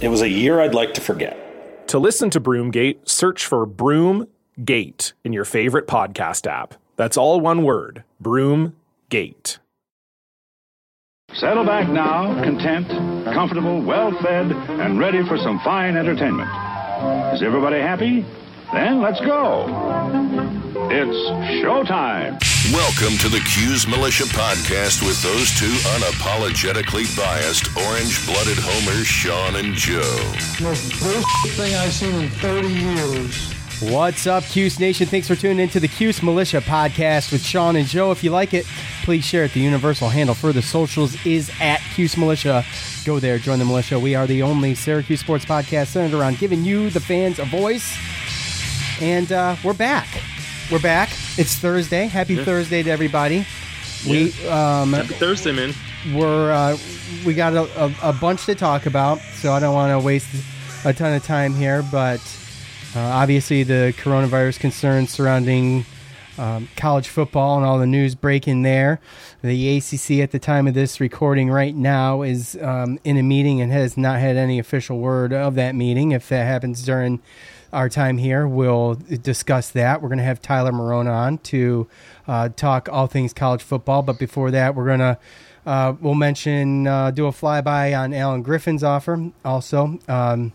It was a year I'd like to forget. To listen to Broomgate, search for Broomgate in your favorite podcast app. That's all one word Broomgate. Settle back now, content, comfortable, well fed, and ready for some fine entertainment. Is everybody happy? Then let's go. It's showtime. Welcome to the Cuse Militia Podcast with those two unapologetically biased, orange blooded homers, Sean and Joe. Most bullshit thing I've seen in 30 years. What's up, Cuse Nation? Thanks for tuning into the Cuse Militia podcast with Sean and Joe. If you like it, please share it. The universal handle for the socials is at Cuse Militia. Go there, join the militia. We are the only Syracuse sports podcast centered around giving you, the fans, a voice. And uh, we're back. We're back. It's Thursday. Happy Yeah. Thursday to everybody. We um, Happy Thursday, man. we're uh, we got a, a, a bunch to talk about, so I don't want to waste a ton of time here. But uh, obviously, the coronavirus concerns surrounding um, college football and all the news breaking there. The ACC at the time of this recording right now is um, in a meeting and has not had any official word of that meeting. If that happens during our time here, we'll discuss that. We're going to have Tyler Marona on to uh, talk all things college football. But before that, we're going to uh, we'll mention uh, do a flyby on Allen Griffin's offer also. Um,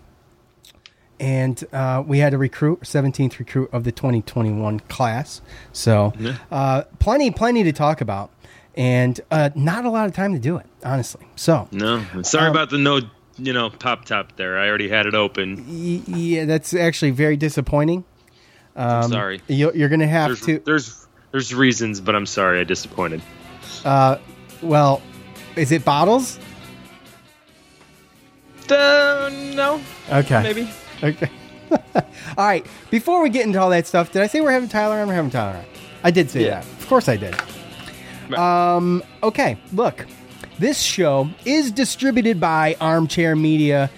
and uh, we had a recruit, 17th recruit of the 2021 class. So, uh, plenty, plenty to talk about, and uh, not a lot of time to do it, honestly. So, No, sorry Um, about the no, you know, pop top there. I already had it open. y- yeah, that's actually very disappointing. I'm sorry. You, you're going to have There's, to. there's there's reasons, but I'm sorry. I disappointed. Uh, well, is it bottles? Uh, no, Okay. maybe. Okay. all right. Before we get into all that stuff, did I say we're having Tyler on? We're having Tyler on. I did say Yeah. that. Of course I did. Um, okay. Look, this show is distributed by Armchair Media,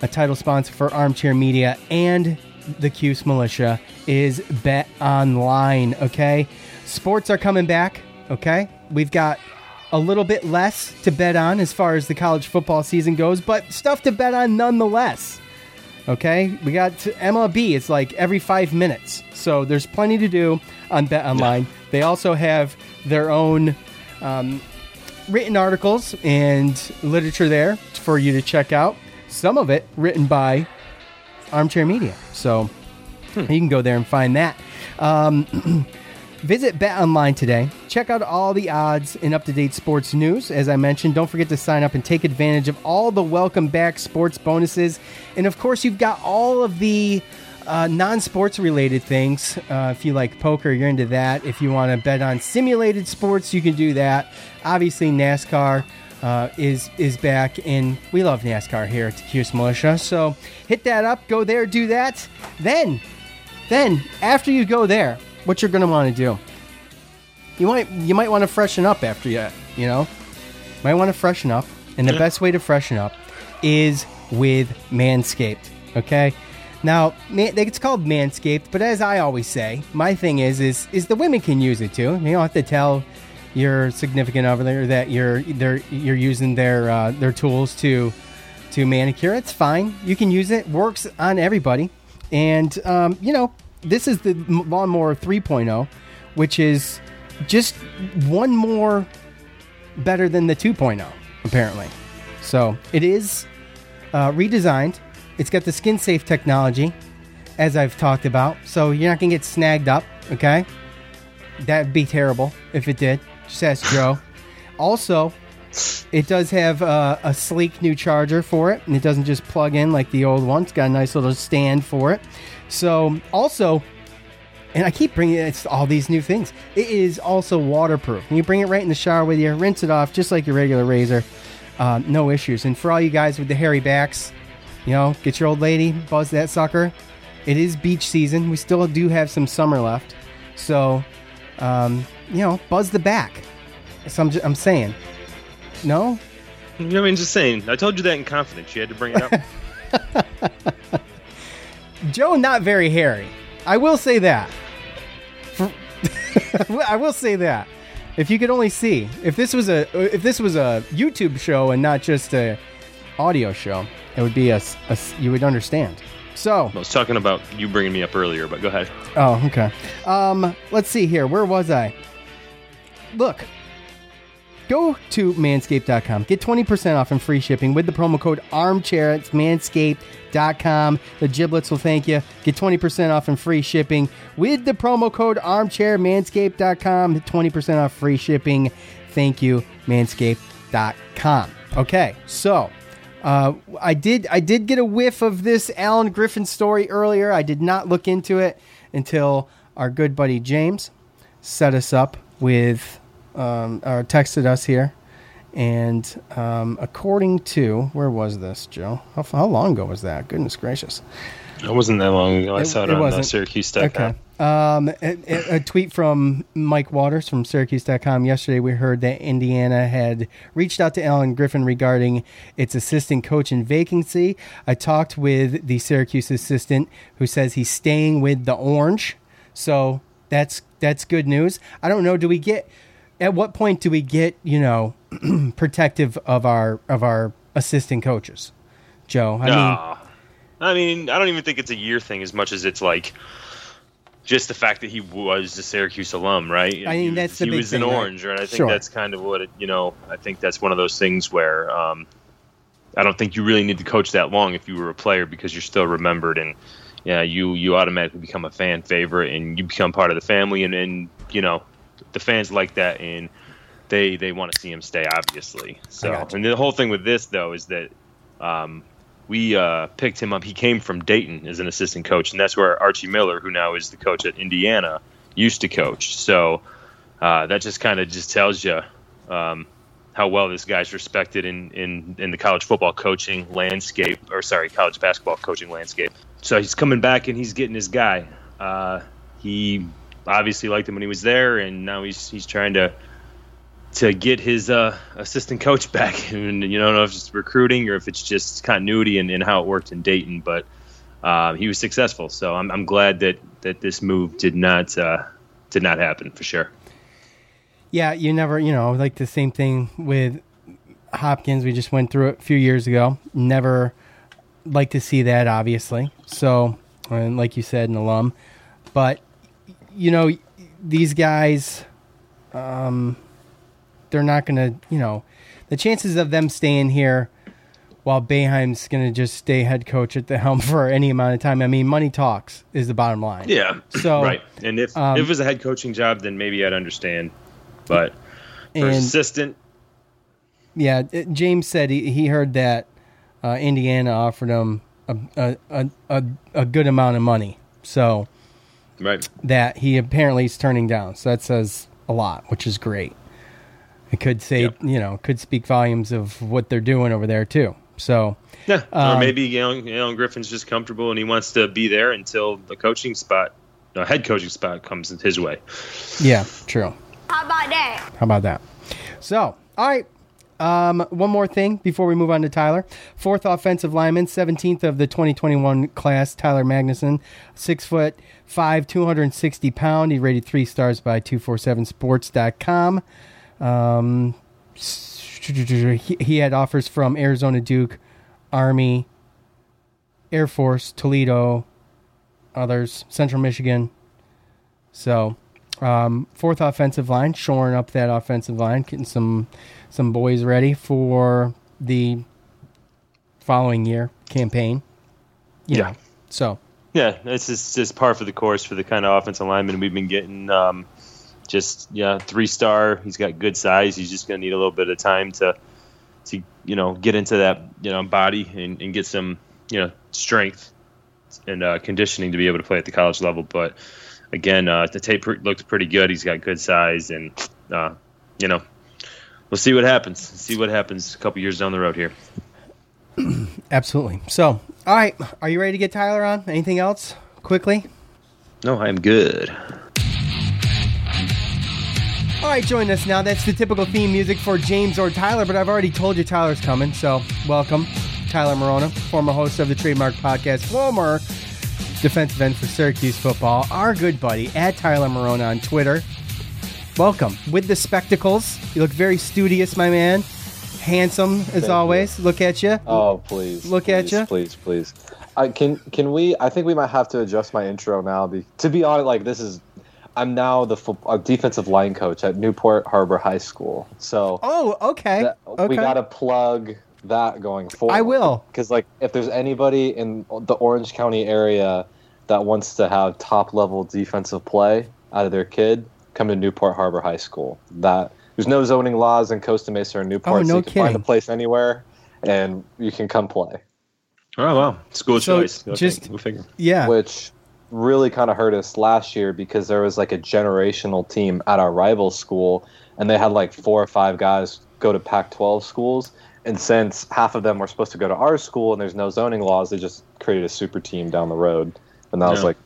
a title sponsor for Armchair Media, and the Cuse Militia is Bet Online. Okay. Sports are coming back. Okay. We've got a little bit less to bet on as far as the college football season goes, but stuff to bet on nonetheless. Okay, we got to MLB. It's like every five minutes, so there's plenty to do on Bet Online. They also have their own um, written articles and literature there for you to check out. Some of it written by Armchair Media, so you can go there and find that. Um, Visit Bet Online today. Check out all the odds and up to date sports news. As I mentioned, don't forget to sign up and take advantage of all the welcome back sports bonuses. And of course, you've got all of the uh, non sports related things. Uh, if you like poker, you're into that. If you want to bet on simulated sports, you can do that. Obviously, NASCAR. Uh, is is back and we love NASCAR here at the Militia. So hit that up, go there, do that. Then then after you go there, what you're gonna want to do? You might you might want to freshen up after you you know might want to freshen up, and the best way to freshen up is with Manscaped. Okay. Now, it's called Manscaped, but as I always say, my thing is is is the women can use it too. You don't have to tell your significant other that you're they're you're using their uh, their tools to to manicure. It's fine. You can use it. Works on everybody. And um, you know, this is the lawnmower 3.0, which is just one more better than the 2.0, apparently. So it is uh, redesigned. It's got the skin safe technology, as I've talked about. So you're not gonna get snagged up. Okay, that'd be terrible if it did. Just ask Joe. Also, it does have uh, a sleek new charger for it, and it doesn't just plug in like the old one. It's got a nice little stand for it. So, also, and I keep bringing it's all these new things. It is also waterproof. You bring it right in the shower with you, rinse it off just like your regular razor. Uh, no issues. And for all you guys with the hairy backs, you know, get your old lady, buzz that sucker. It is beach season. We still do have some summer left. So, um, you know, buzz the back. So I'm, I'm saying. No? I mean, just saying. I told you that in confidence. You had to bring it up. Joe, not very hairy. I will say that. I will say that. If you could only see, if this was a if this was a YouTube show and not just a audio show, it would be a, a you would understand. So I was talking about you bringing me up earlier, but go ahead. Oh, okay. Um, let's see here. Where was I? Look, go to manscaped.com. Get 20% off and free shipping with the promo code armchair. It's manscaped.com. The giblets will thank you. Get 20% off and free shipping with the promo code armchair. Manscaped.com. 20% off free shipping. Thank you, manscaped.com. Okay, so. Uh, I did. I did get a whiff of this Allen Griffin story earlier. I did not look into it until our good buddy James set us up with um, or texted us here, and um, according to where was this, Joe? How, how, long ago was that? Goodness gracious! It wasn't that long ago. I saw it, it on uh, Syracuse.com. Okay. Um, a, a, tweet from Mike Waters from Syracuse.com yesterday. We heard that Indiana had reached out to Allen Griffin regarding its assistant coach in vacancy. I talked with the Syracuse assistant who says he's staying with the Orange. So that's that's good news. I don't know. Do we get at what point do we get you know protective of our of our assistant coaches, Joe? I no. mean, I mean, I don't even think it's a year thing as much as it's like just the fact that he was a Syracuse alum, right? I mean, that's the he was thing, an Orange, right? I think sure. that's kind of what it. You know, I think that's one of those things where um, I don't think you really need to coach that long if you were a player because you're still remembered and yeah, you you automatically become a fan favorite and you become part of the family and, and you know the fans like that, and they they want to see him stay, obviously. So, and the whole thing with this though is that um, we uh, picked him up. He came from Dayton as an assistant coach, and that's where Archie Miller, who now is the coach at Indiana, used to coach. So uh, that just kind of just tells you um, how well this guy's respected in, in in the college football coaching landscape, or sorry, college basketball coaching landscape. So he's coming back and he's getting his guy. Uh, he obviously liked him when he was there, and now he's he's trying to to get his uh, assistant coach back. And you don't know if it's recruiting or if it's just continuity and, how it worked in Dayton, but uh, he was successful. So I'm, I'm glad that that this move did not uh, did not happen for sure. Yeah, you never, you know, like the same thing with Hopkins. We just went through it a few years ago. Never like to see that, obviously. So, and like you said, an alum, but you know, these guys, um, they're not going to, you know, the chances of them staying here while Boeheim's going to just stay head coach at the helm for any amount of time. I mean, money talks is the bottom line. Yeah. So right, and if um, if it was a head coaching job, then maybe I'd understand. But for and, assistant, yeah, James said he, he heard that uh, Indiana offered him a, a, a, a good amount of money. So right that he apparently is turning down. So that says a lot, which is great. It could say, yep. you know, could speak volumes of what they're doing over there too. So yeah, um, or maybe Allen, Allen Griffin's just comfortable and he wants to be there until the coaching spot, the head coaching spot comes his way. Yeah, true. How about that? How about that? So, all right, um, one more thing before we move on to Tyler. Fourth offensive lineman, 17th of the 2021 class, Tyler Magnuson, six foot five, 260 pound. He rated three stars by 247sports.com. Um, he, he had offers from Arizona Duke, Army, Air Force, Toledo, others, Central Michigan. So, um, fourth offensive line, shoring up that offensive line, getting some some boys ready for the following year campaign. You yeah. Know, so yeah, it's just, just par for the course for the kind of offensive lineman we've been getting. Um, just yeah, three star. He's got good size. He's just going to need a little bit of time to to you know get into that you know body and, and get some you know strength and uh, conditioning to be able to play at the college level. But again, uh, the tape looks pretty good. He's got good size, and uh, you know, we'll see what happens. See what happens a couple years down the road here. Absolutely. So, all right, are you ready to get Tyler on? Anything else quickly? No, I am good. All right, join us now. That's the typical theme music for James or Tyler, but I've already told you Tyler's coming, so welcome. Tyler Marona, former host of the Trademark Podcast, former defensive end for Syracuse football, our good buddy at Tyler Marona on Twitter. Welcome. With the spectacles. You look very studious, my man. Handsome as Thank always. You. Look at you. Oh, please. Look please, at you. Please, please. I can can we I think we might have to adjust my intro now be, to be honest like this is I'm now the fo- defensive line coach at Newport Harbor High School. So Oh, okay. That, okay. We got to plug that going forward. I will. Cuz like if there's anybody in the Orange County area that wants to have top level defensive play out of their kid, come to Newport Harbor High School. That there's no zoning laws in Costa Mesa or Newport, oh, no so you can kidding. find a place anywhere and you can come play. Oh wow, school so choice. just we'll figure. Yeah, which really kind of hurt us last year because there was like a generational team at our rival school, and they had like four or five guys go to Pac-12 schools. And since half of them were supposed to go to our school and there's no zoning laws, they just created a super team down the road. And I was like,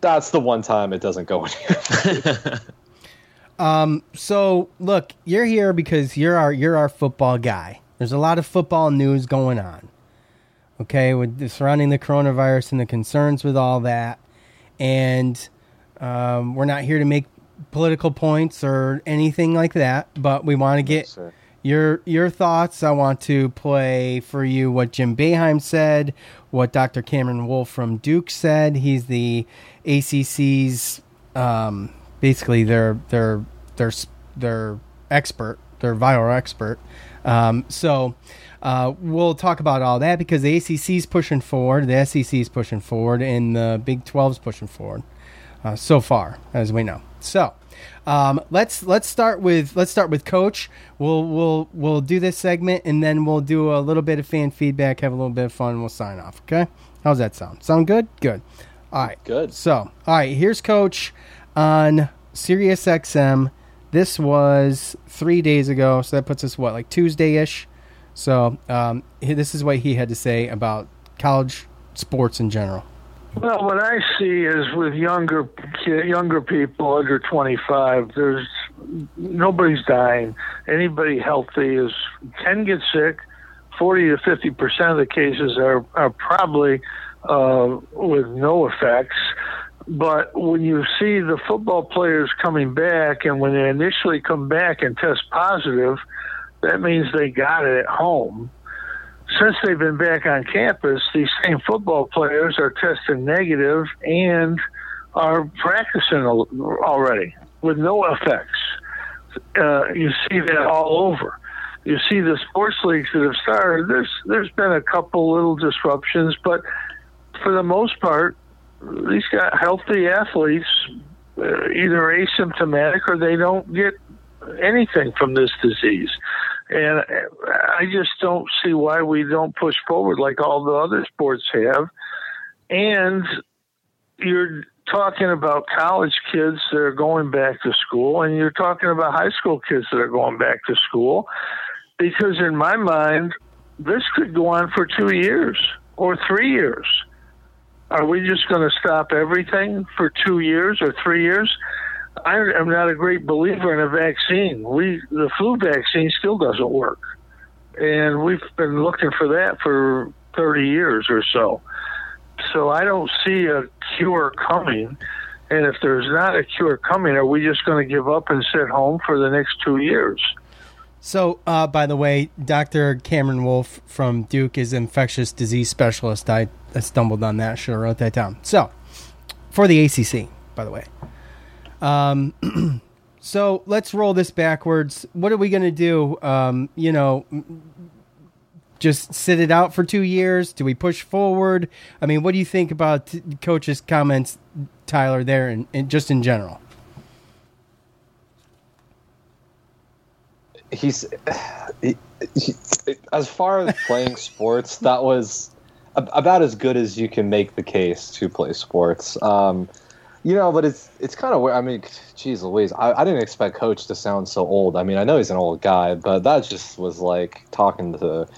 that's the one time it doesn't go anywhere. um, so look, you're here because you're our you're our football guy. There's a lot of football news going on okay, with the, surrounding the coronavirus and the concerns with all that. And um, we're not here to make political points or anything like that, but we want to get yes, your your thoughts. I want to play for you what Jim Boeheim said, what Dr. Cameron Wolfe from Duke said. He's the ACC's um, basically their their their their expert, their viral expert. Um, so uh, we'll talk about all that because the ACC is pushing forward, the SEC is pushing forward, and the Big 12 is pushing forward. Uh, so far, as we know. So, um, let's let's start with let's start with Coach. We'll we'll we'll do this segment and then we'll do a little bit of fan feedback, have a little bit of fun. We'll sign off. Okay, how's that sound? Sound good? Good. All right. Good. So, all right. Here's Coach on Sirius XM. This was three days ago, so that puts us what like Tuesday ish. So um, this is what he had to say about college sports in general. Well, what I see is with younger younger people under 25, there's nobody's dying. Anybody healthy is can get sick. 40 to 50 percent of the cases are are probably uh, with no effects. But when you see the football players coming back, and when they initially come back and test positive, that means they got it at home. Since they've been back on campus, these same football players are testing negative and are practicing already with no effects. Uh, you see that all over. You see the sports leagues that have started. There's there's been a couple little disruptions, but for the most part, these got healthy athletes, uh, either asymptomatic or they don't get anything from this disease. And I just don't see why we don't push forward like all the other sports have. And you're talking about college kids that are going back to school, and you're talking about high school kids that are going back to school. Because in my mind, this could go on for two years or three years. Are we just going to stop everything for two years or three years? I am not a great believer in a vaccine. We the flu vaccine still doesn't work, and we've been looking for that for 30 years or so. So I don't see a cure coming. And if there's not a cure coming, are we just going to give up and sit home for the next two years? So, uh, by the way, Dr. Cameron Wolfe from Duke is infectious disease specialist. I, I stumbled on that. Should have wrote that down. So, for the ACC, by the way. Um, so let's roll this backwards. What are we going to do? Um, you know, just sit it out for two years? Do we push forward? I mean, what do you think about coach's comments, Tyler, there, and, and just in general? he's he, he, as far as playing sports, that was about as good as you can make the case to play sports. Um, you know, but it's it's kind of weird. I mean, geez Louise, I, I didn't expect Coach to sound so old. I mean, I know he's an old guy, but that just was like talking to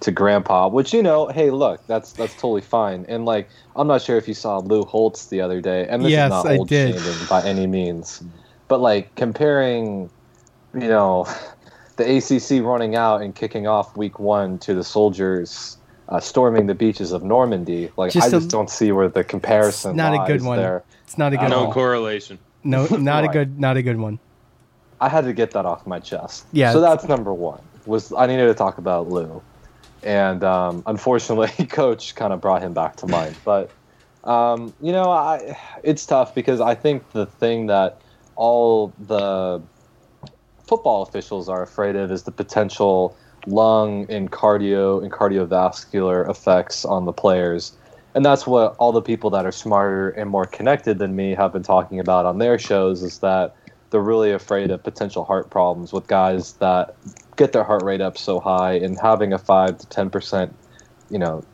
to Grandpa. Which you know, hey, look, that's that's totally fine. And like, I'm not sure if you saw Lou Holtz the other day, and this yes, is not I old did. by any means, but like comparing, you know, the ACC running out and kicking off Week One to the Soldiers. Uh, storming the beaches of Normandy, like Just I a- just don't see where the comparison. It's not a good one. There. It's not a good no one. correlation. No, not a good, not a good one. I had to get that off my chest. Yeah. So that's number one. Was I needed to talk about Lou, and um, unfortunately, Coach kind of brought him back to mind. But um, you know, I it's tough because I think the thing that all the football officials are afraid of is the potential lung and cardio and cardiovascular effects on the players. And that's what all the people that are smarter and more connected than me have been talking about on their shows is that they're really afraid of potential heart problems with guys that get their heart rate up so high and having a 5 to 10% you know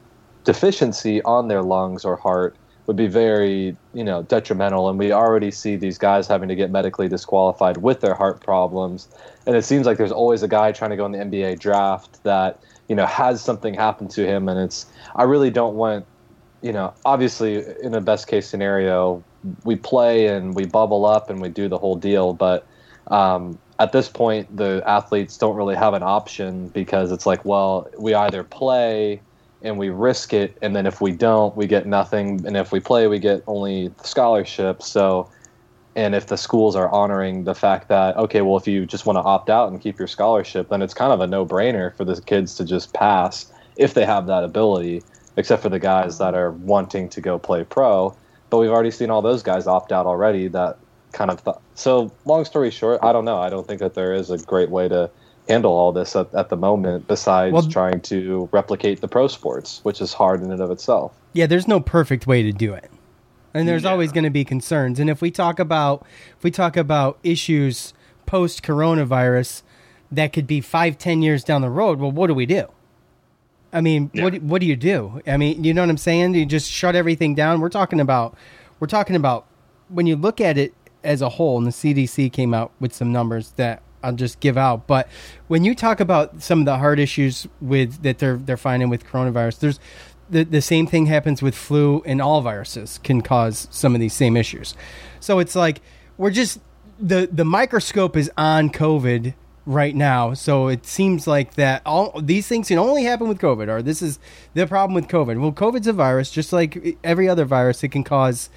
deficiency on their lungs or heart would be very you know detrimental. And we already see these guys having to get medically disqualified with their heart problems. And it seems like there's always a guy trying to go in the NBA draft that you know has something happen to him. And it's I really don't want you know obviously in a best case scenario we play and we bubble up and we do the whole deal. But um, at this point the athletes don't really have an option because it's like well we either play and we risk it and then if we don't we get nothing and if we play we get only scholarship so and if the schools are honoring the fact that okay well if you just want to opt out and keep your scholarship then it's kind of a no-brainer for the kids to just pass if they have that ability except for the guys that are wanting to go play pro. But we've already seen all those guys opt out already that kind of th- so long story short i don't know. I don't think that there is a great way to handle all this at, at the moment besides Well- trying to replicate the pro sports which is hard in and of itself Yeah, there's no perfect way to do it. And there's always going to be concerns. And if we talk about if we talk about issues post coronavirus that could be five, ten years down the road, well, what do we do? I mean, what what do you do? I mean, you know what I'm saying? You just shut everything down. We're talking about we're talking about when you look at it as a whole, and the CDC came out with some numbers that I'll just give out. But when you talk about some of the hard issues with that they're they're finding with coronavirus, there's the the same thing happens with flu and all viruses can cause some of these same issues. So it's like we're just the the microscope is on COVID right now. So it seems like that all these things can only happen with COVID, or this is the problem with COVID. Well, COVID's a virus, just like every other virus. It can cause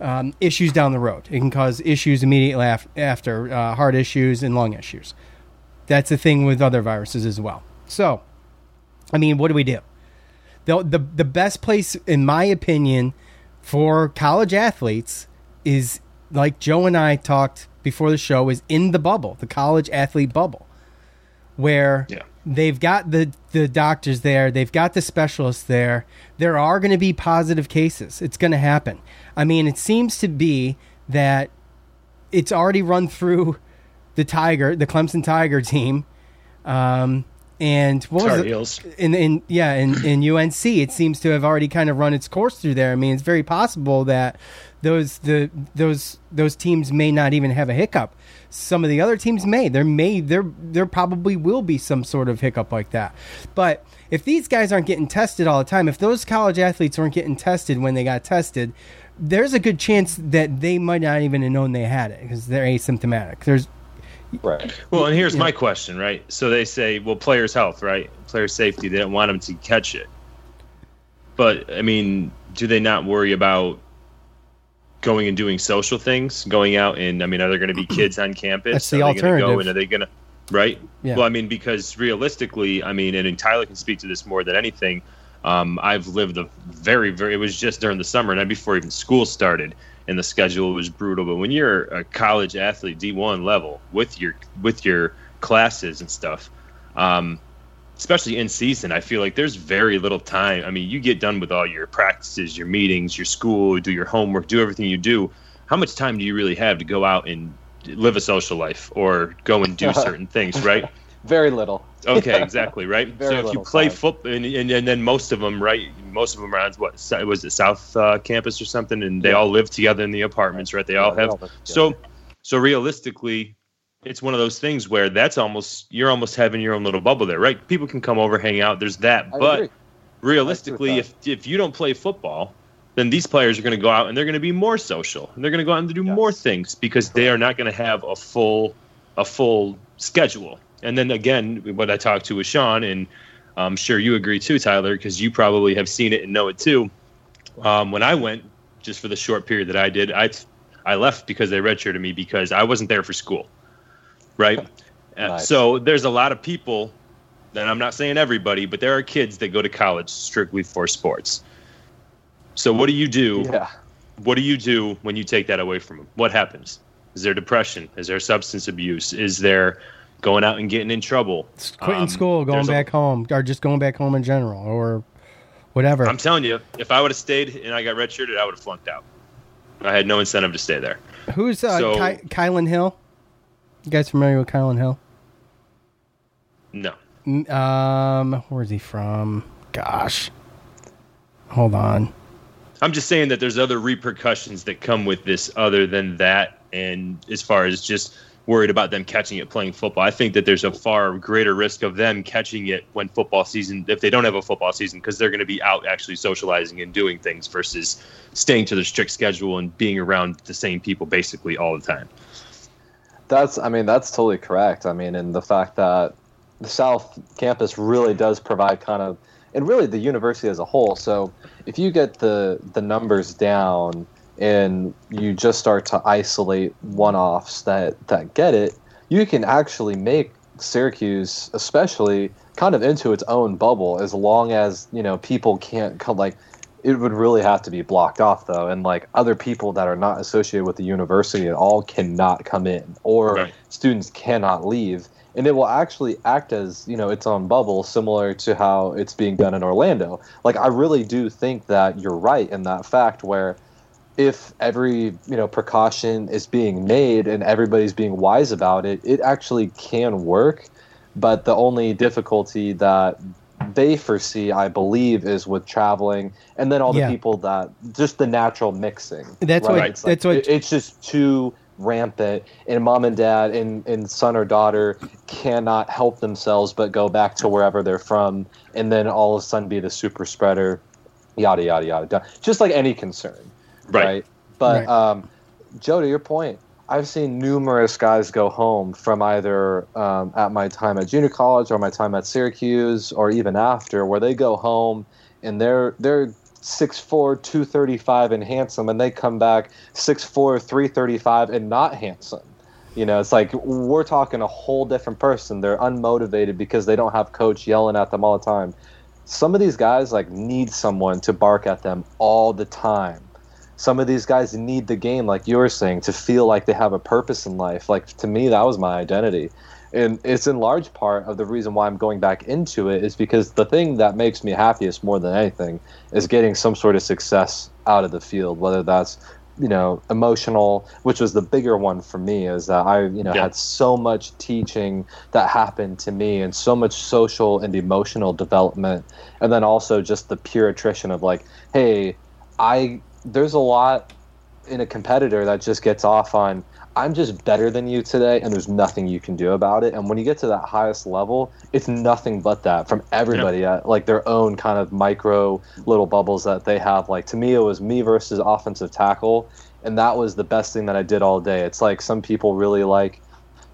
um, issues down the road. It can cause issues immediately af- after uh, heart issues and lung issues. That's the thing with other viruses as well. So, I mean, what do we do? The, the, the best place, in my opinion, for college athletes is like Joe and I talked before the show, is in the bubble, the college athlete bubble, where they've got the, the doctors there, they've got the specialists there. There are going to be positive cases. It's going to happen. I mean, it seems to be that it's already run through the Tiger, the Clemson Tiger team. Um, and what was Tar it? Heels. In, in yeah, in, in UNC, it seems to have already kind of run its course through there. I mean, it's very possible that those the those those teams may not even have a hiccup. Some of the other teams may. There may there there probably will be some sort of hiccup like that. But if these guys aren't getting tested all the time, if those college athletes weren't getting tested when they got tested, there's a good chance that they might not even have known they had it because they're asymptomatic. There's right. Well, and here's my question, right? So they say, well, players' health, right? Player safety. They don't want them to catch it. But I mean, do they not worry about going and doing social things, going out and I mean, are there going to be kids on campus? That's the are they gonna Go alternative. and are they going to, right? Yeah. Well, I mean, because realistically, I mean, and Tyler can speak to this more than anything. Um, I've lived a very, very. It was just during the summer, and before even school started, and the schedule was brutal. But when you're a college athlete, D1 level, with your with your classes and stuff, um, especially in season, I feel like there's very little time. I mean, you get done with all your practices, your meetings, your school, do your homework, do everything you do. How much time do you really have to go out and live a social life or go and do certain things, right? Very little. Okay, exactly, right. Very so if you play time. football, and, and, and then most of them, right? Most of them are on what was it South uh, Campus or something, and they Yeah. all live together in the apartments, right? They all they have. all live so, so realistically, it's one of those things where that's almost you're almost having your own little bubble there, right? People can come over, hang out. There's that, I but agree. realistically, if if you don't play football, then these players are going to go out and they're going to be more social and they're going to go out and do more things because they are not going to have a full a full schedule. And then again, what I talked to with Sean, and I'm sure you agree too, Tyler, because you probably have seen it and know it too. Um, when I went, just for the short period that I did, I I left because they redshirted me because I wasn't there for school, right? Uh, Nice. So there's a lot of people, and I'm not saying everybody, but there are kids that go to college strictly for sports. So what do you do? Yeah. What do you do when you take that away from them? What happens? Is there depression? Is there substance abuse? Is there going out and getting in trouble? Quitting Um, school, going there's a- back home, or just going back home in general, or whatever. I'm telling you, if I would have stayed and I got redshirted, I would have flunked out. I had no incentive to stay there. Who's uh, So- Ky- Kylin Hill? You guys familiar with Kylin Hill? No. Um, where's he from? Gosh, hold on. I'm just saying that there's other repercussions that come with this other than that. And as far as just worried about them catching it playing football, I think that there's a far greater risk of them catching it when football season, if they don't have a football season, because they're going to be out actually socializing and doing things versus staying to their strict schedule and being around the same people basically all the time. That's, I mean, that's totally correct. I mean, and the fact that the South Campus really does provide kind of, and really the university as a whole. So if you get the the numbers down and you just start to isolate one-offs that that get it, you can actually make Syracuse, especially, kind of into its own bubble as long as you know people can't come like it would really have to be blocked off though and like other people that are not associated with the university at all cannot come in or Right. students cannot leave and it will actually act as you know its own bubble similar to how it's being done in orlando like i really do think that you're right in that fact where if every you know precaution is being made and everybody's being wise about it it actually can work but the only difficulty that they foresee i believe is with traveling and then all the Yeah. people that just the natural mixing That's right? what- It's like- that's what- it- it's just too rampant and mom and dad and, and son or daughter cannot help themselves but go back to wherever they're from and then all of a sudden be the super spreader yada yada yada just like any concern Right. but Right. um, joe to your point i've seen numerous guys go home from either um, at my time at junior college or my time at syracuse or even after where they go home and they're they're 6'4 235 and handsome and they come back 6'4 335 and not handsome. You know it's like we're talking a whole different person. They're unmotivated because they don't have coach yelling at them all the time. Some of these guys like need someone to bark at them all the time some of these guys need the game like you were saying to feel like they have a purpose in life. Like to me that was my identity. And it's in large part of the reason why i'm going back into it is because the thing that makes me happiest more than anything is getting some sort of success out of the field whether that's you know emotional which was the bigger one for me is that i you know Yeah. had so much teaching that happened to me and so much social and emotional development. And then also just the pure attrition of like hey i there's a lot in a competitor that just gets off on i'm just better than you today and there's nothing you can do about it. And when you get to that highest level it's nothing but that from everybody at like their own kind of micro little bubbles that they have. Like to me it was me versus offensive tackle and that was the best thing that i did all day. It's like some people really like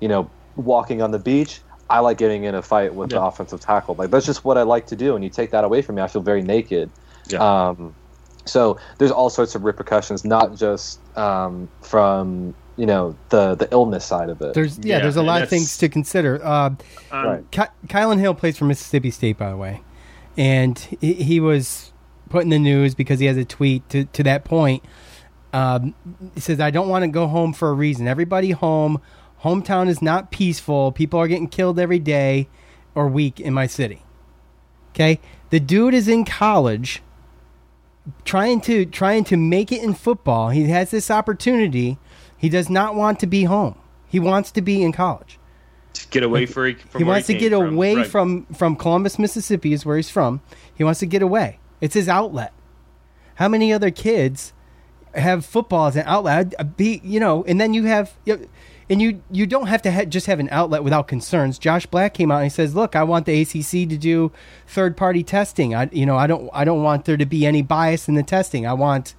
you know walking on the beach. I like getting in a fight with the offensive tackle. Like that's just what i like to do and you take that away from me i feel very naked. Yeah. um, so there's all sorts of repercussions, not just um, from you know the the illness side of it. There's yeah, Yeah, there's a lot of things to consider. Uh, Um, Ky- Kylin Hill plays for Mississippi State, by the way, and he, he was put in the news because he has a tweet to to that point. Um, he says, "I don't want to go home for a reason. Everybody home. Hometown is not peaceful. People are getting killed every day or week in my city." Okay, the dude is in college, trying to trying to make it in football. He has this opportunity. He does not want to be home. He wants to be in college. to get away for from he where wants to get from. away Right. from from Columbus, Mississippi, is where he's from. He wants to get away. It's his outlet. How many other kids have football as an outlet? Be you know, and then you have, and you you don't have to ha- just have an outlet without concerns. Josh Black came out and he says, "Look, I want the ACC to do third party testing. I you know I don't I don't want there to be any bias in the testing. I want."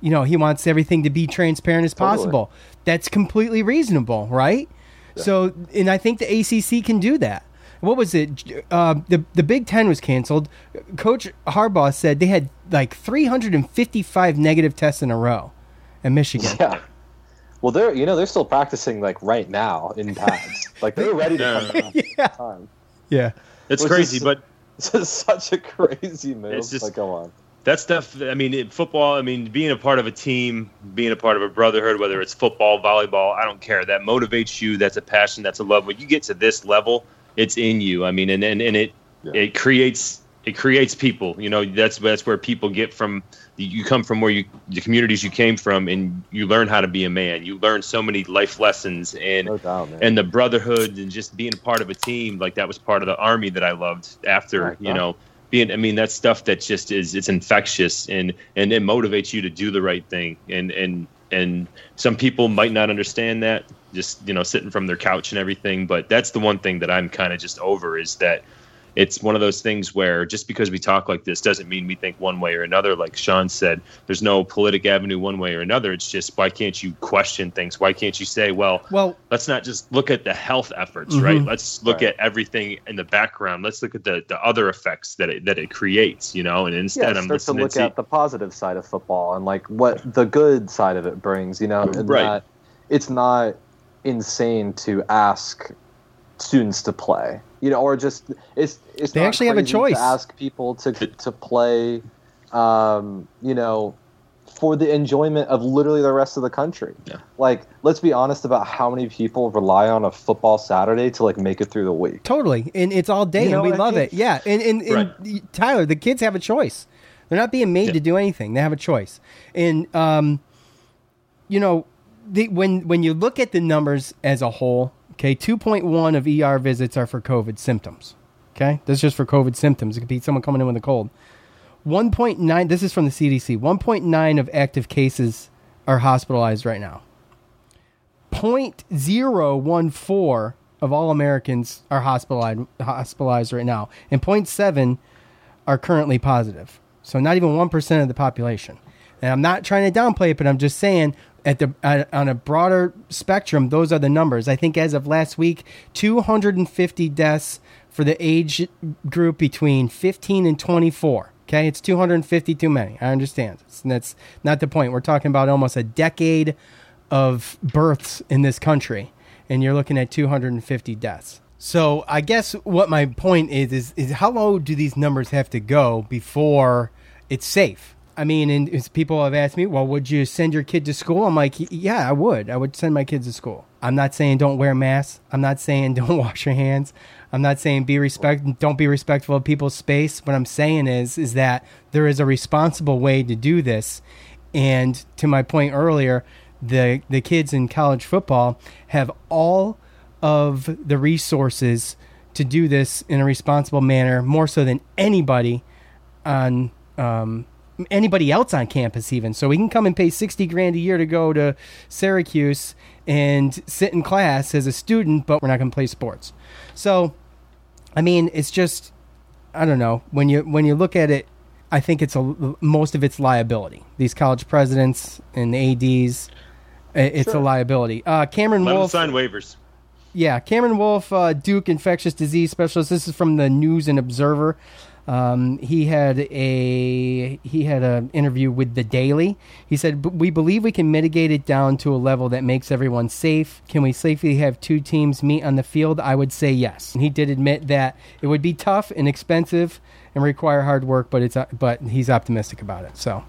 You know, he wants everything to be transparent as Totally. possible. That's completely reasonable, right? So, and I think the ACC can do that. What was it? Uh, the the Big Ten was canceled. Coach Harbaugh said they had like 355 negative tests in a row in Michigan. Yeah. Well, they're you know they're still practicing like right now in pads. like they're ready to come back. yeah. Time. Yeah. It's Which crazy, is- but it's such a crazy move. It's just- like, go on. that stuff i mean it, football i mean being a part of a team being a part of a brotherhood whether it's football volleyball i don't care that motivates you that's a passion that's a love when you get to this level it's in you i mean and and, and it it creates it creates people you know that's that's where people get from you come from where you the communities you came from and you learn how to be a man. You learn so many life lessons and No doubt, and the brotherhood and just being a part of a team like that was part of the army that I loved after Right, you right. know being I mean that's stuff that just is it's infectious and and it motivates you to do the right thing. And and and some people might not understand that just you know sitting from their couch and everything but that's the one thing that I'm kind of just over is that it's one of those things where just because we talk like this doesn't mean we think one way or another. Like Sean said, there's no politic avenue one way or another. It's just why can't you question things? Why can't you say, well, Well, let's not just look at the health efforts, Mhm. right? Let's look Right. at everything in the background. Let's look at the, the other effects that it, that it creates, you know. And instead, yeah, I'm start to look to at the positive side of football and like what the good side of it brings. You know, and Right. that it's not insane to ask students to play. You know, or just it's it's They not actually have a choice. to ask people to to play. Um, you know, for the enjoyment of literally the rest of the country. Yeah. Like, let's be honest about how many people rely on a football Saturday to like make it through the week. Totally, and it's all day, You and we I love mean? it. Yeah, and and, and Tyler, the kids have a choice. They're not being made Yeah. to do anything. They have a choice, and um, you know, the, when when you look at the numbers as a whole, okay, two point one of ER visits are for COVID symptoms. Okay, this is just for COVID symptoms. It could be someone coming in with a cold. One point nine. This is from the CDC. One point nine of active cases are hospitalized right now. 0.014 of all Americans are hospitalized hospitalized right now, and 0.7 are currently positive. So not even one percent of the population. And I'm not trying to downplay it, but I'm just saying at the on a broader spectrum, those are the numbers. I think as of last week, 250 deaths for the age group between 15 and 24. Okay, it's 250 too many. I understand. It's- that's not the point. We're talking about almost a decade of births in this country, and you're looking at 250 deaths. So I guess what my point is is is how low do these numbers have to go before it's safe? I mean, and people have asked me, well, would you send your kid to school? I'm like, yeah, I would. I would send my kids to school. I'm not saying don't wear masks. I'm not saying don't wash your hands. I'm not saying be respect don't be respectful of people's space. What I'm saying is is that there is a responsible way to do this. And to my point earlier, the the kids in college football have all of the resources to do this in a responsible manner, more so than anybody on um, anybody else on campus, even. So we can come and pay sixty grand a year to go to Syracuse and sit in class as a student, but we're not going to play sports. So, I mean, it's just I don't know when you when you look at it. I think it's a most of it's liability. These college presidents and ads, i- it's a liability. Uh, Cameron Let Wolfe, sign waivers. yeah, Cameron Wolfe, uh, Duke infectious disease specialist. This is from the News and Observer. Um, he had a he had an interview with the Daily. He said, "B- "We believe we can mitigate it down to a level that makes everyone safe. Can we safely have two teams meet on the field? I would say yes." And he did admit that it would be tough and expensive and require hard work, but it's uh, but he's optimistic about it. So.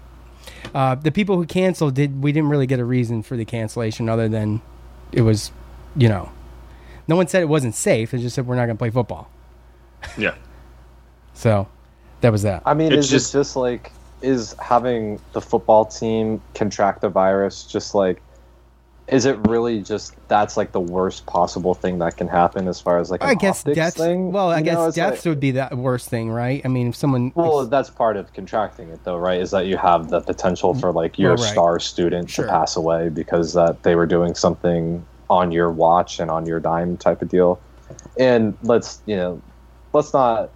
Uh, the people who canceled did we didn't really get a reason for the cancellation other than it was, you know, no one said it wasn't safe. They just said we're not going to play football. Yeah. So that was that. I mean, It's is just- it just like is having the football team contract the virus just like is it really just that's like the worst possible thing that can happen as far as like an I guess optics deaths. thing? Well, I You guess it's deaths like- would be the worst thing, right? I mean, if someone. well, that's part of contracting it, though, right? Is that you have the potential for like your right. star student Sure. to pass away because that they were doing something on your watch and on your dime type of deal. And let's you know, let's not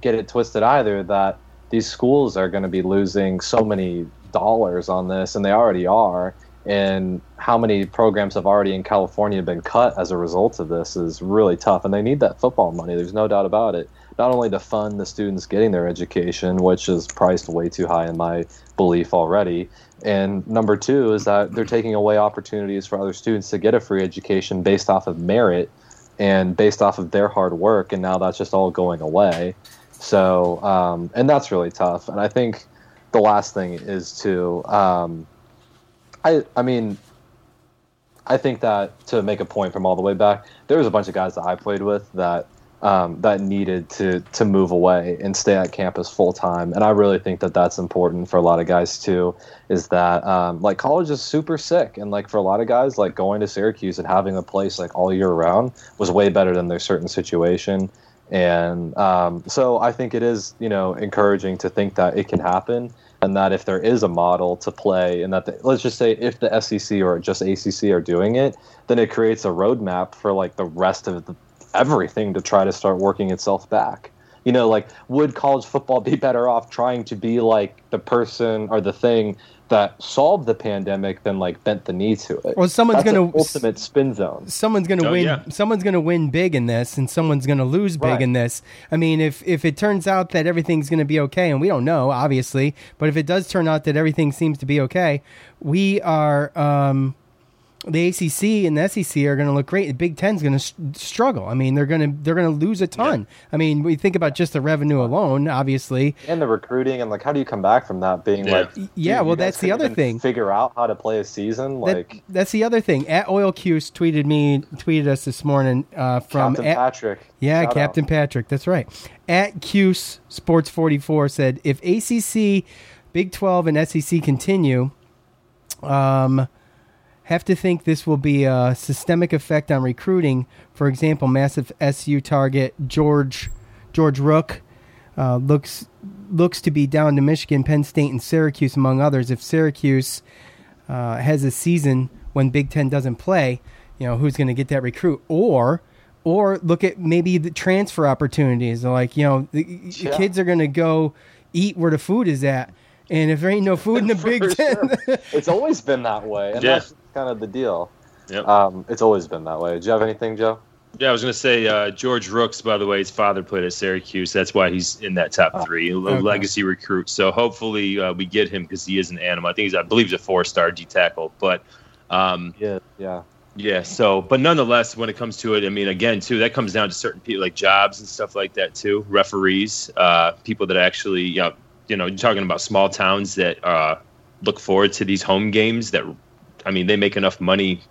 get it twisted either that these schools are going to be losing so many dollars on this, and they already are. And how many programs have already in California been cut as a result of this is really tough. And they need that football money. There's no doubt about it. Not only to fund the students getting their education, which is priced way too high in my belief already. And number two is that they're taking away opportunities for other students to get a free education based off of merit and based off of their hard work. And now that's just all going away. So, um, and that's really tough. And I think the last thing is to, um, I, I mean, I think that to make a point from all the way back, there was a bunch of guys that I played with that um, that needed to to move away and stay at campus full time, and I really think that that's important for a lot of guys too. Is that um, like college is super sick, and like for a lot of guys, like going to Syracuse and having a place like all year round was way better than their certain situation. And um, so I think it is, you know, encouraging to think that it can happen, and that if there is a model to play, and that the, let's just say if the SEC or just ACC are doing it, then it creates a roadmap for like the rest of the, everything to try to start working itself back. You know, like would college football be better off trying to be like the person or the thing that solved the pandemic than like bent the knee to it? Well, someone's gonna- ultimate spin zone. someone's going to Oh, win yeah. someone's going to win big in this and someone's going to lose big Right. in this i mean if if it turns out that everything's going to be okay and we don't know obviously but if it does turn out that everything seems to be okay we are um the ACC and the SEC are going to look great. The Big Ten's going to s- struggle. I mean, they're going to they're going to lose a ton. I mean, we think about just the revenue alone, obviously. and the recruiting and like how do you come back from that being Yeah. like Yeah, dude, well, that's the other thing. figure out how to play a season That- like that's the other thing. At Oil Cuse tweeted me, tweeted us this morning uh, from Captain at- Patrick. Yeah, Shout out. Captain Patrick. That's right. At Cuse Sports forty four said if ACC, Big Twelve, and SEC continue, um, have to think this will be a systemic effect on recruiting. For example, massive SU target George George Rook uh, looks looks to be down to Michigan, Penn State, and Syracuse among others. If Syracuse uh, has a season when Big Ten doesn't play, you know who's going to get that recruit, or or look at maybe the transfer opportunities. Like you know, the, the Yeah. kids are going to go eat where the food is at, and if there ain't no food in the Big For Ten, sure. it's always been that way and Yeah. that's kind of the deal Yep. um, it's always been that way do you have anything joe Yeah, I was going to say uh, George Rooks, by the way, his father played at Syracuse. That's why he's in that top three, a okay. legacy recruit. So hopefully uh, we get him because he is an animal. I think he's, I believe, he's a four-star D tackle. But um, yeah, yeah, yeah. So, but nonetheless, when it comes to it, I mean, again, too, that comes down to certain people, like jobs and stuff like that, too. Referees, uh, people that actually, you know, you know, you're talking about small towns that uh, look forward to these home games. That, I mean, they make enough money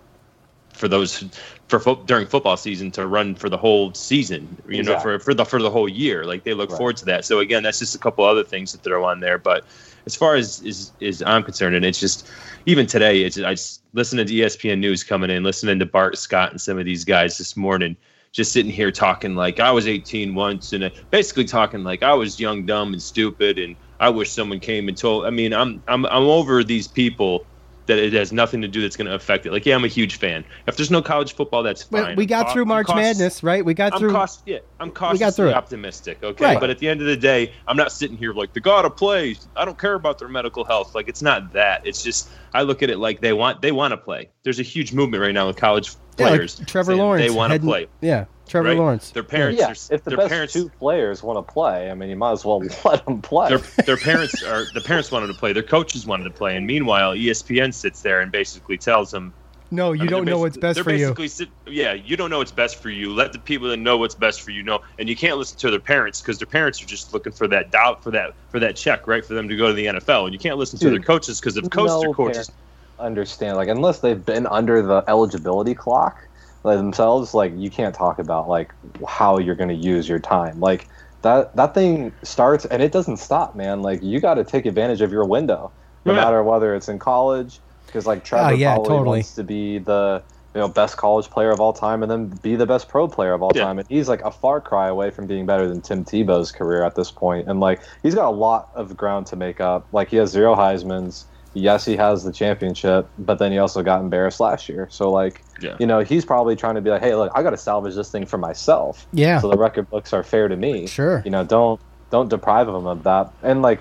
for those for fo- during football season to run for the whole season you know for for the for the whole year. Like they look Right. forward to that. So again that's just a couple other things to throw on there. But as far as is is I'm concerned and it's just even today it's I just listening to ESPN news coming in listening to Bart Scott and some of these guys this morning just sitting here talking like I was 18 once and uh, basically talking like I was young dumb and stupid and I wish someone came and told I mean I'm I'm I'm over these people that it has nothing to do that's going to affect it. Like, yeah, I'm a huge fan. If there's no college football, that's Well, fine. we I'm got through March caus- Madness, right? We got through. I'm through. caus- yeah, I'm cautiously through it. optimistic. Okay, Right. but at the end of the day, I'm not sitting here like they gotta play. I don't care about their medical health. Like, it's not that. It's just I look at it like they want they want to play. There's a huge movement right now with college Yeah, like players. Trevor Lawrence. They want to play. Yeah, Trevor right? Lawrence. Their parents yeah are if the their best parents two players want to play i mean you might as well let them play their, their parents are the parents wanted to play their coaches wanted to play and meanwhile espn sits there and basically tells them No, you I mean, don't know what's best they're for you. basically sit- yeah you don't know what's best for you let the people that know what's best for you know and you can't listen to their parents because their parents are just looking for that doubt for that for that check right for them to go to the nfl and you can't listen to their coaches because if coaches no are coaches understand like unless they've been under the eligibility clock like, themselves like you can't talk about like how you're going to use your time like that that thing starts and it doesn't stop man like you got to take advantage of your window no Yeah. matter whether it's in college because like Trevor Oh, yeah, probably totally. wants to be the you know best college player of all time and then be the best pro player of all Yeah. time, and he's like a far cry away from being better than Tim Tebow's career at this point, and like he's got a lot of ground to make up. Like he has zero Heisman's. Yes, he has the championship, but then he also got embarrassed last year. So like, Yeah. you know, he's probably trying to be like, hey, look, I got to salvage this thing for myself. Yeah. So the record books are fair to me. Sure. You know, don't don't deprive him of that. And like,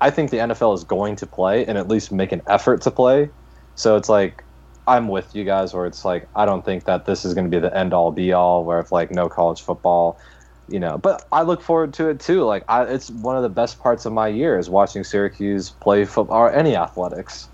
I think the NFL is going to play and at least make an effort to play. So it's like, I'm with you guys where it's like, I don't think that this is going to be the end all be all where if like no college football, you know, but I look forward to it too. Like, I, it's one of the best parts of my year is watching Syracuse play football or any athletics.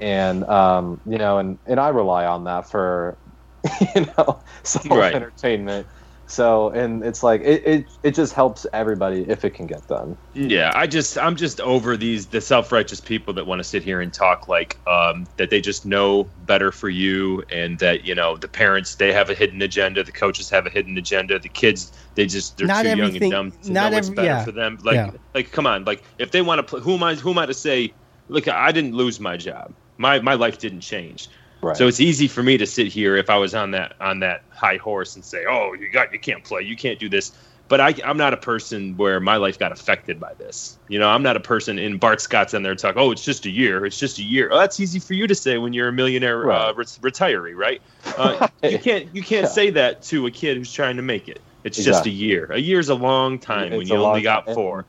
And, um, you know, and, and I rely on that for, you know, some Right. entertainment. So, and it's like, it, it, it just helps everybody if it can get done. Yeah, I just I'm just over these the self righteous people that want to sit here and talk like um, that they just know better for you and that you know the parents they have a hidden agenda, the coaches have a hidden agenda, the kids they just they're Not too young and dumb to not know what's every- better yeah. for them. Like Yeah. like come on, like if they want to play, who am I who am I to say? Look, I didn't lose my job. My my life didn't change. Right. So it's easy for me to sit here if I was on that on that high horse and say, "Oh, you got you can't play, you can't do this." But I, I'm not a person where my life got affected by this. You know, I'm not a person. In Bart Scott's in there talk, "Oh, it's just a year. It's just a year." Oh, that's easy for you to say when you're a millionaire uh, Right. ret- retiree, right? Uh, you can't you can't Yeah. say that to a kid who's trying to make it. It's just a year. A year's a long time when you only got time. four.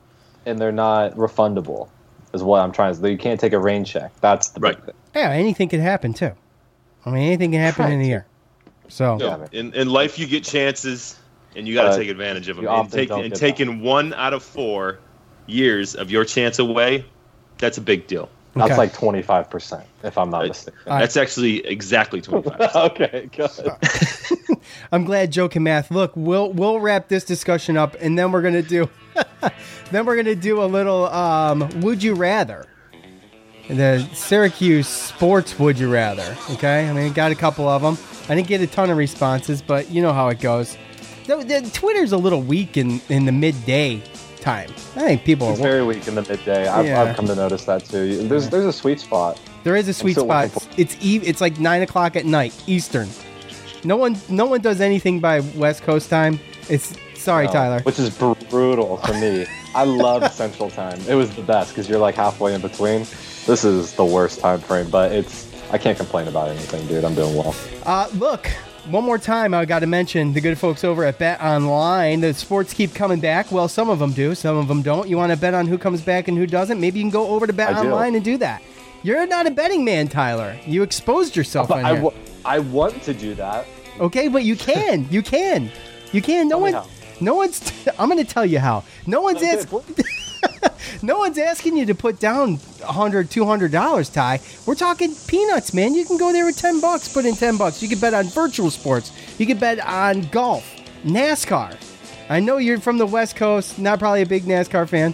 and they're not refundable, is what I'm trying to say. You can't take a rain check. That's the Right. big thing. Yeah, anything can happen too. I mean, anything can happen in a year. So No, in, in life, you get chances, and you got to But take advantage of them. you And, often take, don't and get taking one out of four years of your chance away, that's a big deal. That's Okay. like 25%, if I'm not mistaken. right. That's actually exactly 25. okay, good. I'm glad Joe can math. Look, we'll we'll wrap this discussion up, and then we're gonna do, then we're gonna do a little um, would you rather, the Syracuse sports would you rather. Okay, I mean, got a couple of them. I didn't get a ton of responses, but you know how it goes. The, the Twitter's a little weak in in the midday time. I think people It's are. very weak in the midday. I've, Yeah. I've come to notice that too. There's there's a sweet spot. There is a sweet spot. It's eve. It's like nine o'clock at night Eastern. No one, no one does anything by West Coast time. It's sorry, No, Tyler. Which is brutal for me. I love Central Time. It was the best because you're like halfway in between. This is the worst time frame, but it's I can't complain about anything, dude. I'm doing well. Uh, look, one more time, I got to mention the good folks over at Bet Online. The sports keep coming back. Well, some of them do, some of them don't. You want to bet on who comes back and who doesn't? Maybe you can go over to Bet I do. Online and do that. You're not a betting man, Tyler. You exposed yourself on I, w- I want to do that. Okay, but you can. You can. You can. No one. No one's. I'm going to tell you how. No one's ask, No one's asking you to put down 100 200 dollars, Ty. We're talking peanuts, man. You can go there with 10 bucks. Put in 10 bucks. You can bet on virtual sports. You can bet on golf, NASCAR. I know you're from the West Coast. Not probably a big NASCAR fan.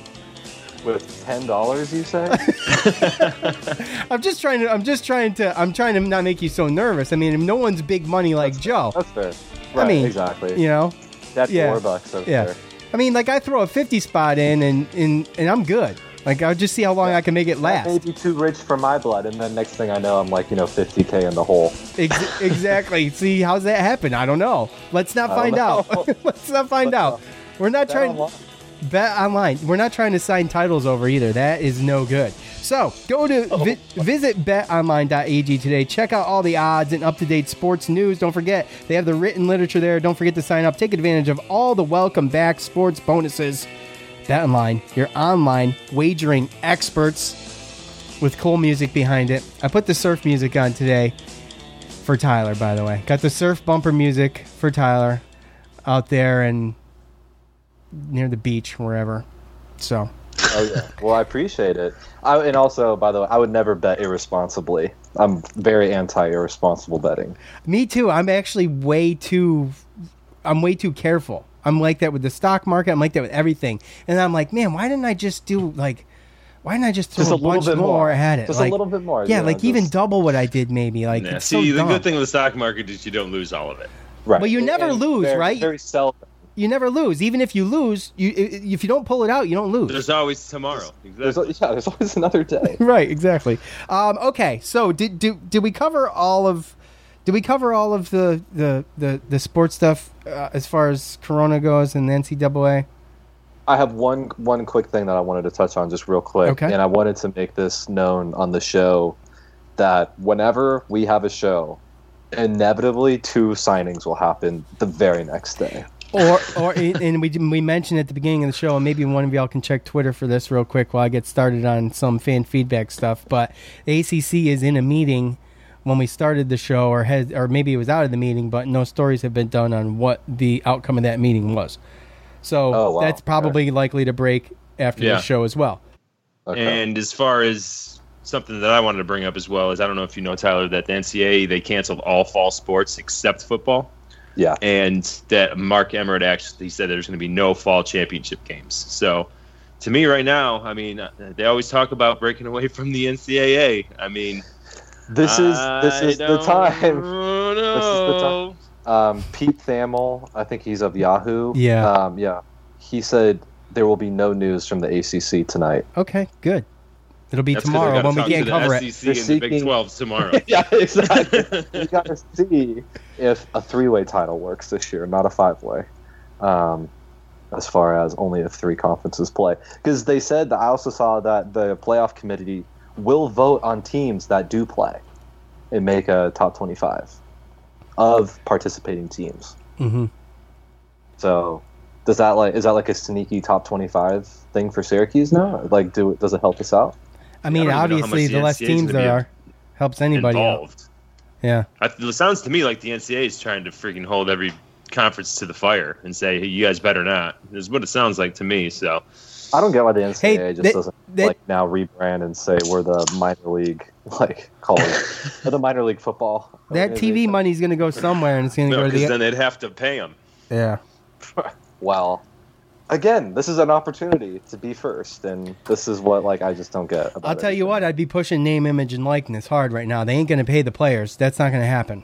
With ten dollars, you say? I'm just trying to. I'm just trying to. I'm trying to not make you so nervous. I mean, no one's big money like Joe. That's fair. Right, mean, exactly. You know. That's yeah. four bucks. That's Yeah. fair. I mean, like I throw a 50 spot in and and, and I'm good. Like I'll just see how long I can make it last. Maybe too rich for my blood, and then next thing I know, I'm like, you know, 50k in the hole. Ex- exactly. See how's that happen? I don't know. Let's not find out. Let's not find Let's out. not. We're not Bet trying online. bet online. We're not trying to sign titles over either. That is no good. So go to Oh. vi- visit betonline.ag today. Check out all the odds and up to date sports news. Don't forget they have the written literature there. Don't forget to sign up. Take advantage of all the welcome back sports bonuses. BetOnline, your online wagering experts with cool music behind it. I put the surf music on today for Tyler, by the way. Got the surf bumper music for Tyler out there and near the beach, wherever. So, Oh yeah. Well, I appreciate it. I, and also, by the way, I would never bet irresponsibly. I'm very anti-irresponsible betting. me too. I'm actually way too. I'm way too careful. I'm like that with the stock market. I'm like that with everything. And I'm like, man, why didn't I just do like? Why didn't I just throw Just a, a little bunch bit more, more. at it? Just a little bit more, Yeah, you know, like even just- double what I did, maybe. Like, Yeah, it's see, so the dumb. good thing with the stock market is you don't lose all of it. Right. Well, you never And lose, very, right? Very seldom. You never lose. Even if you lose, you if you don't pull it out, you don't lose. There's always tomorrow. There's, Exactly. yeah, there's always another day. right, exactly. Um, okay, so did, did did we cover all of did we cover all of the the the, the sports stuff uh, as far as Corona goes and the NCAA? I have one one quick thing that I wanted to touch on just real quick, Okay. and I wanted to make this known on the show that whenever we have a show, inevitably two signings will happen the very next day. Or or and we we mentioned at the beginning of the show, and maybe one of y'all can check Twitter for this real quick while I get started on some fan feedback stuff. But the ACC is in a meeting when we started the show, or had or maybe it was out of the meeting, but no stories have been done on what the outcome of that meeting was. So Oh, wow. that's probably likely to break after Yeah. the show as well. And as far as something that I wanted to bring up as well is I don't know if you know Tyler that the NCAA they canceled all fall sports except football. Yeah. And that Mark Emmert actually said there's going to be no fall championship games. So to me right now, I mean, uh, they always talk about breaking away from the NCAA. I mean, This is this is the time. know. This is the time. Um, Pete Thamel, I think he's of Yahoo. Yeah. Um, yeah. He said there will be no news from the ACC tonight. Okay, good. It'll be That's 'cause they tomorrow when we talk to can't the cover SEC it. and the Big 12 tomorrow. yeah, exactly. you got to see if a three-way title works this year, not a five-way. Um, as far as only if three conferences play, because they said that I also saw that the playoff committee will vote on teams that do play and make a top twenty-five of participating teams. hmm So, does that like is that like a sneaky top twenty-five thing for Syracuse now? Like, do does it help us out? I mean, I don't even know how obviously, the the less teams there are helps anybody out. Involved. Yeah. I, it sounds to me like the NCAA is trying to freaking hold every conference to the fire and say, hey, you guys better not. Is what it sounds like to me. So I don't get why the NCAA Hey, just they- doesn't they- like now rebrand and say we're the minor league like college or the minor league football. That TV money's going to go somewhere, and it's going to no, go to because the then they'd have to pay them. yeah. Well, again, this is an opportunity to be first, and this is what like I just don't get. About I'll tell you what, I'd be pushing name, image, and likeness hard right now. They ain't going to pay the players. That's not going to happen.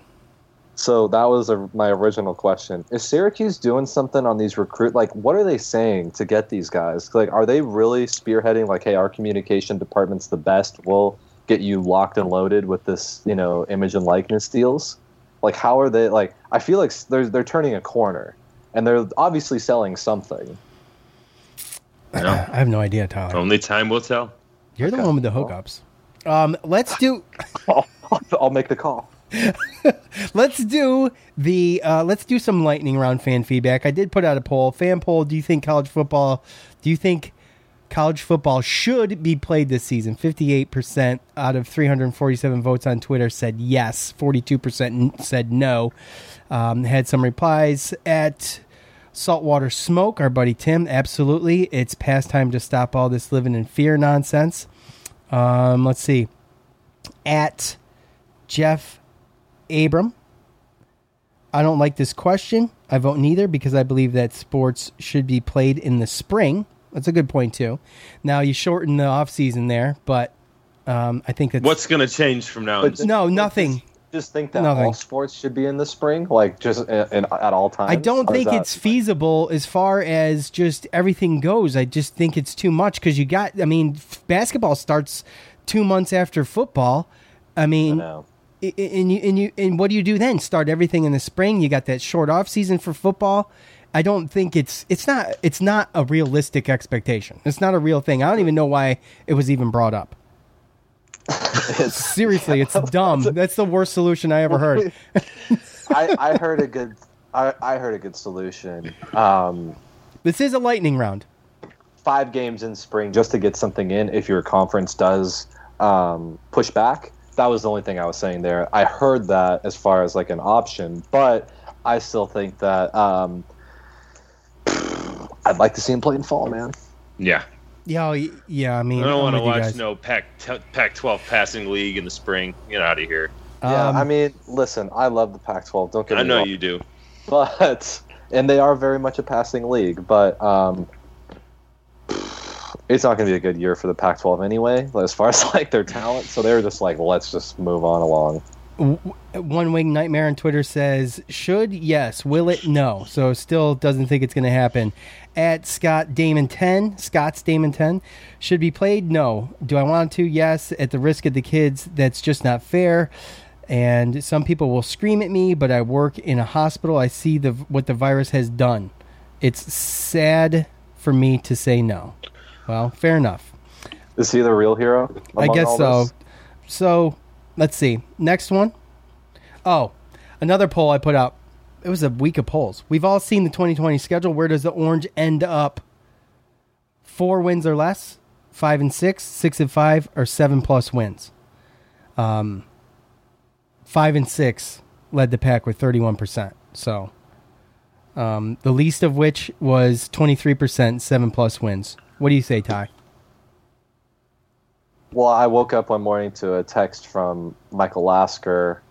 So that was a, my original question: Is Syracuse doing something on these recruit? Like, what are they saying to get these guys? Like, are they really spearheading? Like, hey, our communication department's the best. We'll get you locked and loaded with this, you know, image and likeness deals. Like, how are they? Like, I feel like they're they're turning a corner, and they're obviously selling something. I have no idea, Tyler. Only time will tell. You're the one with the hookups. Um, let's do. I'll, I'll make the call. let's do the. Uh, let's do some lightning round fan feedback. I did put out a poll. Fan poll. Do you think college football? Do you think college football should be played this season? Fifty-eight percent out of three hundred forty-seven votes on Twitter said yes. Forty-two percent said no. Um, had some replies at Saltwater Smoke. Our buddy Tim. Absolutely, it's past time to stop all this living in fear nonsense. Um, let's see. At Jeff Abram. I don't like this question. I vote neither because I believe that sports should be played in the spring. That's a good point too. Now you shorten the off season there, but um, I think that's What's going to change from now on? no nothing. Just think that Nothing. all sports should be in the spring, like just in, in, at all times. I don't think that- it's feasible as far as just everything goes. I just think it's too much because you got. I mean, f- basketball starts two months after football. I mean, I know. I- I- and you and you and what do you do then? Start everything in the spring. You got that short off season for football. I don't think it's it's not it's not a realistic expectation. It's not a real thing. I don't even know why it was even brought up. Seriously, it's dumb. That's the worst solution I ever heard. I, I heard a good. I, I heard a good solution. Um, This is a lightning round. five games in spring just to get something in. If your conference does um, push back, that was the only thing I was saying there. I heard that as far as like an option, but I still think that um, I'd like to see him play in fall, man. yeah. Yeah, oh, y- yeah. I mean, I don't want to watch no Pac Pac 12 passing league in the spring. Get out of here. Yeah, Um, I mean, listen, I love the Pac-12. Don't get me I know wrong. you do. but and they are very much a passing league, but um, it's not going to be a good year for the Pac-12 anyway, as far as like their talent. So they're just like, let's just move on along. One Wing Nightmare on Twitter says, should, yes. Will it, no. So still doesn't think it's going to happen. At Scott Damon 10, Scott's Damon 10, should be played, no. Do I want to? Yes. At the risk of the kids, that's just not fair. And some people will scream at me, but I work in a hospital. I see the what the virus has done. It's sad for me to say no. Well, fair enough. Is he the real hero? I guess so. this? So let's see. Next one. Oh, another poll I put out. It was a week of polls. We've all seen the 2020 schedule. Where does the Orange end up? Four wins or less, five and six, six and five, or seven plus wins. Um, five and six led the pack with 31%. So um, the least of which was 23%, seven plus wins. What do you say, Ty? Well, I woke up one morning to a text from Michael Lasker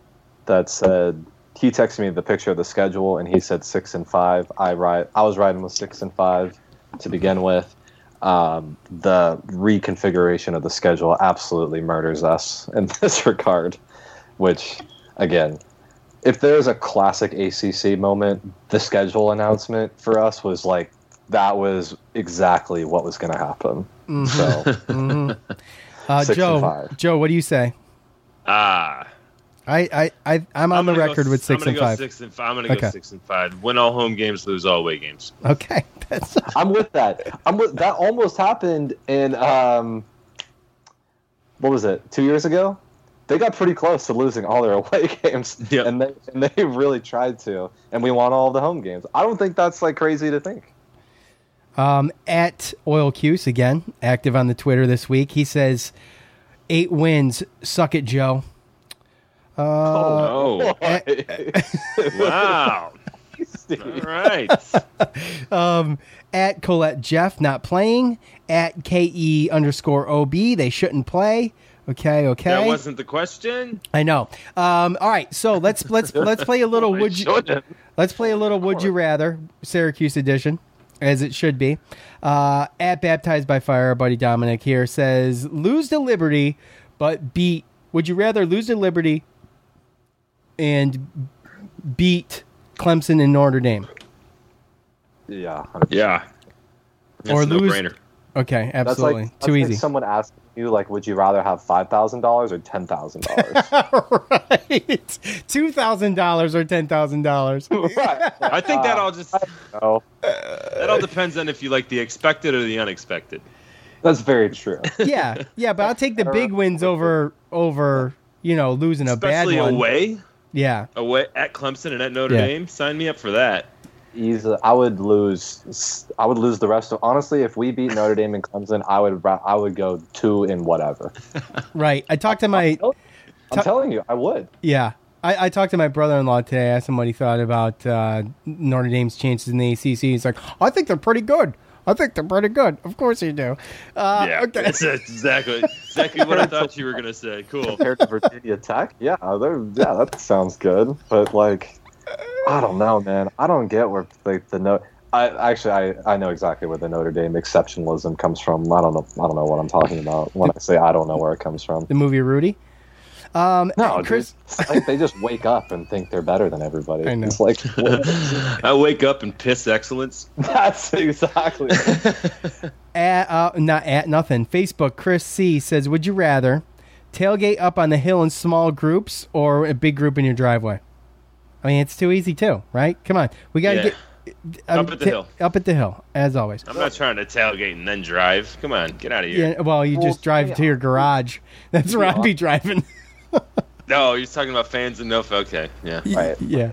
that said he texted me the picture of the schedule and he said six and five. I ride, I was riding with six and five to begin with. Um, the reconfiguration of the schedule absolutely murders us in this regard. Which, again, if there's a classic ACC moment, the schedule announcement for us was like that was exactly what was going to happen. Mhm. So. Mhm. Uh, Six and Joe, five. Joe, what do you say? Ah, I, I, I I'm on the gonna go record with six and gonna five. Six and five. I'm gonna go six and five. Win all home games, lose all away games. Okay, that's I'm with that. I'm with that. Almost happened in um, what was it? Two years ago. They got pretty close to losing all their away games, and they and they really tried to, and we won all the home games. I don't think that's like crazy to think. Um, at Oil Cuse again, active on the Twitter this week. He says eight wins. Suck it, Joe. Uh, oh, wow. All right. um, at Colette Jeff not playing. At ke underscore ob they shouldn't play. Okay, okay. That wasn't the question. I know. Um, all right, so let's let's let's play a little would you shouldn't. let's play a little would you rather Syracuse edition as it should be. Uh, at baptized by fire, our buddy Dominic here says lose to Liberty, but beat. Would you rather lose to Liberty and beat Clemson and Notre Dame, Yeah, Yeah. That's or a lose? no-brainer. Okay, That's absolutely like, that's too like easy. someone asked you, like, would you rather have five thousand dollars or ten thousand dollars? right, two thousand dollars or ten thousand dollars. I think that all just no. that all depends on if you like the expected or the unexpected. That's very true. yeah, yeah, but I'll take the big wins over over you know losing a Especially bad one. away, Yeah, away at Clemson and at Notre Yeah. Dame. Sign me up for that. Easily, I would lose. I would lose the rest of. Honestly, if we beat Notre Dame and Clemson, I would. I would go two in whatever. right. I talked to my I'm telling you, I would. yeah. I, I talked to my brother-in-law today. I asked him what he thought about uh, Notre Dame's chances in the ACC. He's like, I think they're pretty good. I think they're pretty good. Of course you do. Uh, yeah, okay. that's exactly exactly what I thought you were gonna say. Cool. Compared to Virginia Tech, yeah, they're, yeah, that sounds good. But like, I don't know, man. I don't get where like the note. I actually, I, I know exactly where the Notre Dame exceptionalism comes from. I don't know. I don't know what I'm talking about when I say I don't know where it comes from. The movie Rudy. Um, No, Chris. Chris, like they just wake up and think they're better than everybody. I know. It's like? I wake up and piss excellence. that's exactly. At, uh, not at nothing. Facebook. Chris C says, "Would you rather tailgate up on the hill in small groups or a big group in your driveway?" I mean, it's too easy too, right? Come on, we got to Yeah. get Up at the hill. Up at the hill, as always. I'm not trying to tailgate and then drive. Come on, get out of here. Yeah, well, you just drive to your garage. That's where I'd be driving. No, you're talking about fans in no. Okay, yeah. Right. yeah.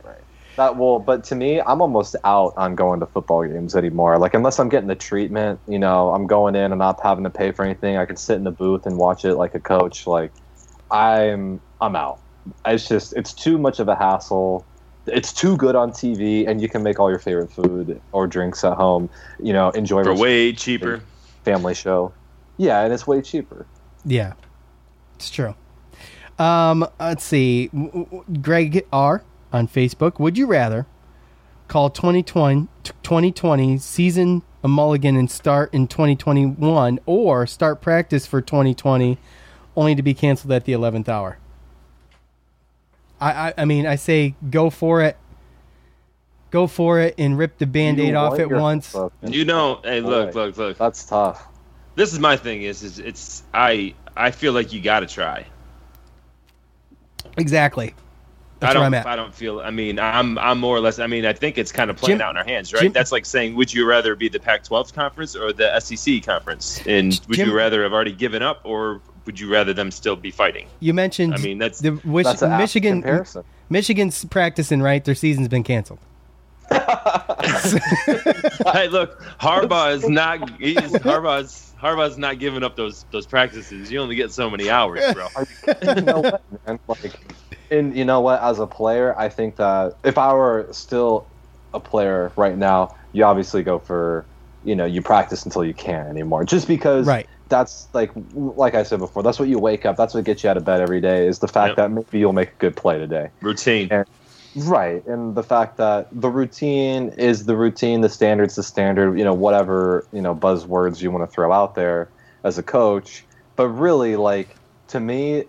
That well, but to me, I'm almost out on going to football games anymore. Like unless I'm getting the treatment, you know, I'm going in and not having to pay for anything. I can sit in the booth and watch it like a coach. Like I'm I'm out. It's just it's too much of a hassle. It's too good on TV, and you can make all your favorite food or drinks at home. You know, enjoy For way cheaper. family show. Yeah, and it's way cheaper. Yeah, it's true. Um, let's see. W- w- Greg R on Facebook. Would you rather call 2020, 2020 season a mulligan and start in 2021, or start practice for 2020 only to be canceled at the 11th hour? I, I, I mean, I say go for it. Go for it and rip the band-aid off at once. hopes up. You know, hey, look, look, look. That's tough. This is my thing. Is is it's I I feel like you got to try. Exactly. That's I don't. where I'm at. I don't feel. I mean, I'm. I'm more or less. I mean, I think it's kind of playing Jim- out in our hands, right? Jim- That's like saying, would you rather be the Pac-12 conference or the SEC conference? And would Jim- you rather have already given up, or would you rather them still be fighting? You mentioned I mean, that's the which, That's Michigan. Michigan's practicing right. Their season's been canceled. hey, look, Harbaugh is not. He's Harbaugh's Harbaugh's not giving up those those practices. You only get so many hours, bro. you know what, man? Like, and you know what? As a player, I think that if I were still a player right now, you obviously go for, you know, you practice until you can't anymore. Just because, Right. That's like, like I said before, that's what you wake up. That's what gets you out of bed every day. Is the fact Yep. that maybe you'll make a good play today. Routine. And, right, and the fact that the routine is the routine, the standard's the standard. You know, whatever you know buzzwords you want to throw out there as a coach. But really, like to me,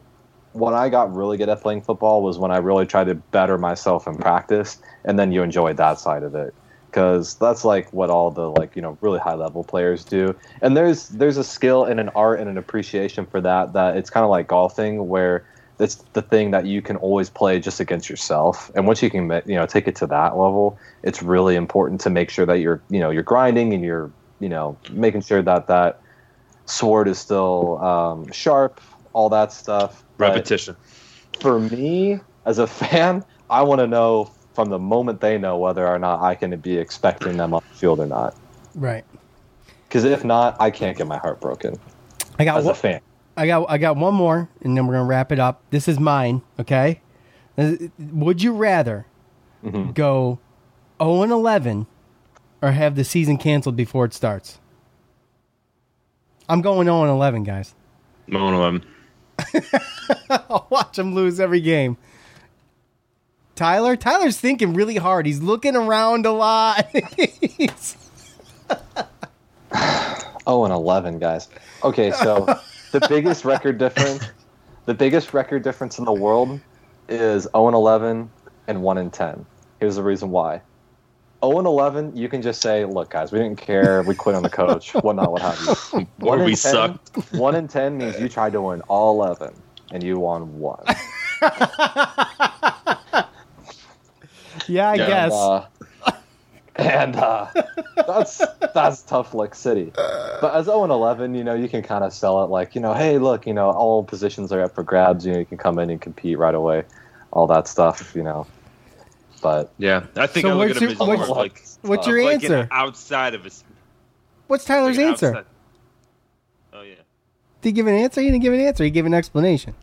when I got really good at playing football was when I really tried to better myself in practice, and then you enjoyed that side of it because that's like what all the like you know really high level players do. And there's there's a skill and an art and an appreciation for that that it's kind of like golfing where it's the thing that you can always play just against yourself. And once you can you know take it to that level, it's really important to make sure that you're you know you're grinding and you're you know making sure that that sword is still um, sharp, all that stuff. But Repetition. for me as a fan, I want to know from the moment they know whether or not I can be expecting them on the field or not. Right. Because if not, I can't get my heart broken I got as one, a fan. I got I got one more, and then we're gonna wrap it up. This is mine. Okay. Would you rather Mm-hmm. go zero and eleven, or have the season canceled before it starts? I'm going zero and eleven, guys. One of them. I'll watch them lose every game. Tyler, Tyler's thinking really hard. He's looking around a lot. He's- Oh, and 11, guys. Okay, so the biggest record difference, the biggest record difference in the world is 0 and 11 and 1 and 10. Here's the reason why. 0 and 11, you can just say, look, guys, we didn't care. We quit on the coach, whatnot, what have you. Or One we and 10 sucked. 1 and 10 means you tried to win all 11 and you won one. yeah, I Yeah, guess. Uh, and uh, that's that's tough like city. But as 0 and 11, you know, you can kind of sell it like, you know, hey, look, you know, all positions are up for grabs. You know, you can come in and compete right away, all that stuff, you know. But Yeah, I think So I look what's at him your- as more what's- like what's your like answer? outside of his. What's Tyler's like an answer? outside- Oh yeah. Did he give an answer? He didn't give an answer. He gave an explanation.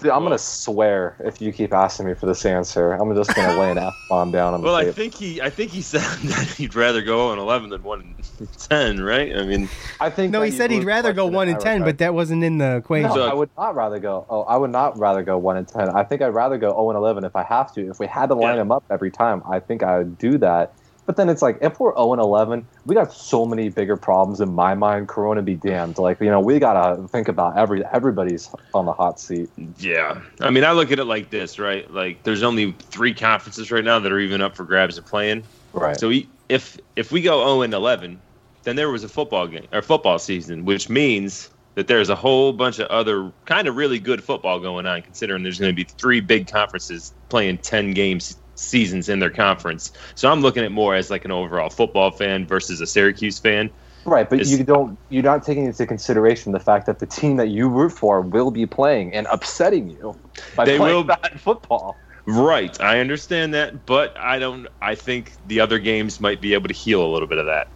Dude, I'm gonna swear if you keep asking me for this answer, I'm just gonna lay an f bomb down on the Well, I think he, I think he said that he'd rather go on eleven than one and ten, right? I mean, I think No, he said he'd rather go one in and that ten, but that wasn't in the equation. No, So- I would not rather go. Oh, I would not rather go one and ten. I think I'd rather go zero and eleven if I have to. If we had to line Yeah. them up every time, I think I would do that. But then it's like if we're zero and eleven, we got so many bigger problems in my mind. Corona be damned. Like you know, we gotta think about every everybody's on the hot seat. yeah. I mean, I look at it like this, right? Like, there's only three conferences right now that are even up for grabs and playing. Right. So we, if if we go zero and eleven, then there was a football game or football season, which means that there's a whole bunch of other kind of really good football going on. Considering there's going to be three big conferences playing ten games seasons in their conference, so I'm looking at more as like an overall football fan versus a Syracuse fan. Right, but It's- you don't. You're not taking into consideration the fact that the team that you root for will be playing and upsetting you by They playing will- bad football. Right, I understand that, but I don't. I think the other games might be able to heal a little bit of that.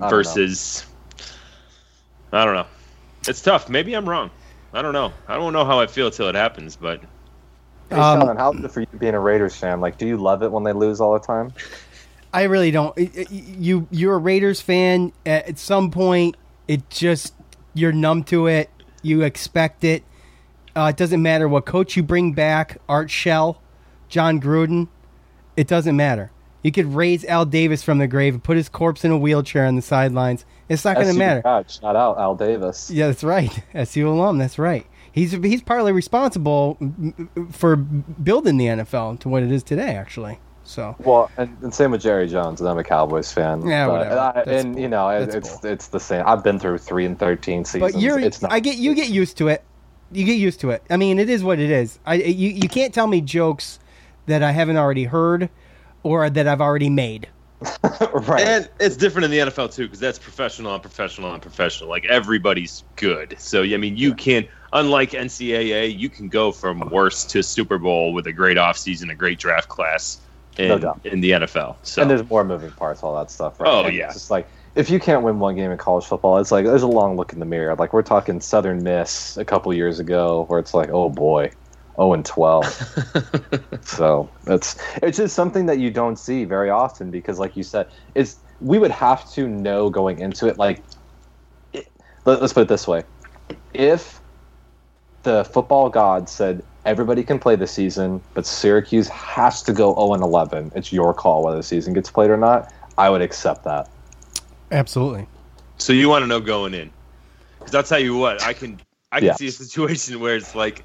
I don't know. Versus, I don't know. It's tough. Maybe I'm wrong. I don't know. I don't know how I feel till it happens, but Hey, Um, Sean, how's it for you being a Raiders fan? Like, do you love it when they lose all the time? I really don't. You you're a Raiders fan. At some point, it just you're numb to it. You expect it. Uh, it doesn't matter what coach you bring back, Art Shell, Jon Gruden. It doesn't matter. You could raise Al Davis from the grave and put his corpse in a wheelchair on the sidelines. It's not going to matter. God, shout out Al Davis. Yeah, that's right. SU alum. That's right. He's he's partly responsible for building the NFL to what it is today. Actually, so well, and, and same with Jerry Jones, and I'm a Cowboys fan. Yeah, but, whatever. I, and cool. you know, it, it's cool. it's the same. I've been through three and thirteen seasons. But you're, it's not. I get you get used to it. You get used to it. I mean, it is what it is. I you you can't tell me jokes that I haven't already heard or that I've already made. right. And it's different in the NFL too, because that's professional on professional on professional. Like everybody's good. So I mean, you can, unlike NCAA, you can go from worst to Super Bowl with a great offseason, a great draft class in, No in the NFL. So And there's more moving parts, all that stuff. Right? Oh, And yeah. It's just like if you can't win one game in college football, it's like there's a long look in the mirror. Like we're talking Southern Miss a couple years ago, where it's like, oh boy, oh and twelve. so it's it's just something that you don't see very often because, like you said, it's we would have to know going into it. Like, it, let, let's put it this way: if the football god said everybody can play this season, but Syracuse has to go 0 and 11. It's your call whether the season gets played or not. I would accept that. Absolutely. So you want to know going in? Because I'll tell you what, I can I can Yeah. see a situation where it's like,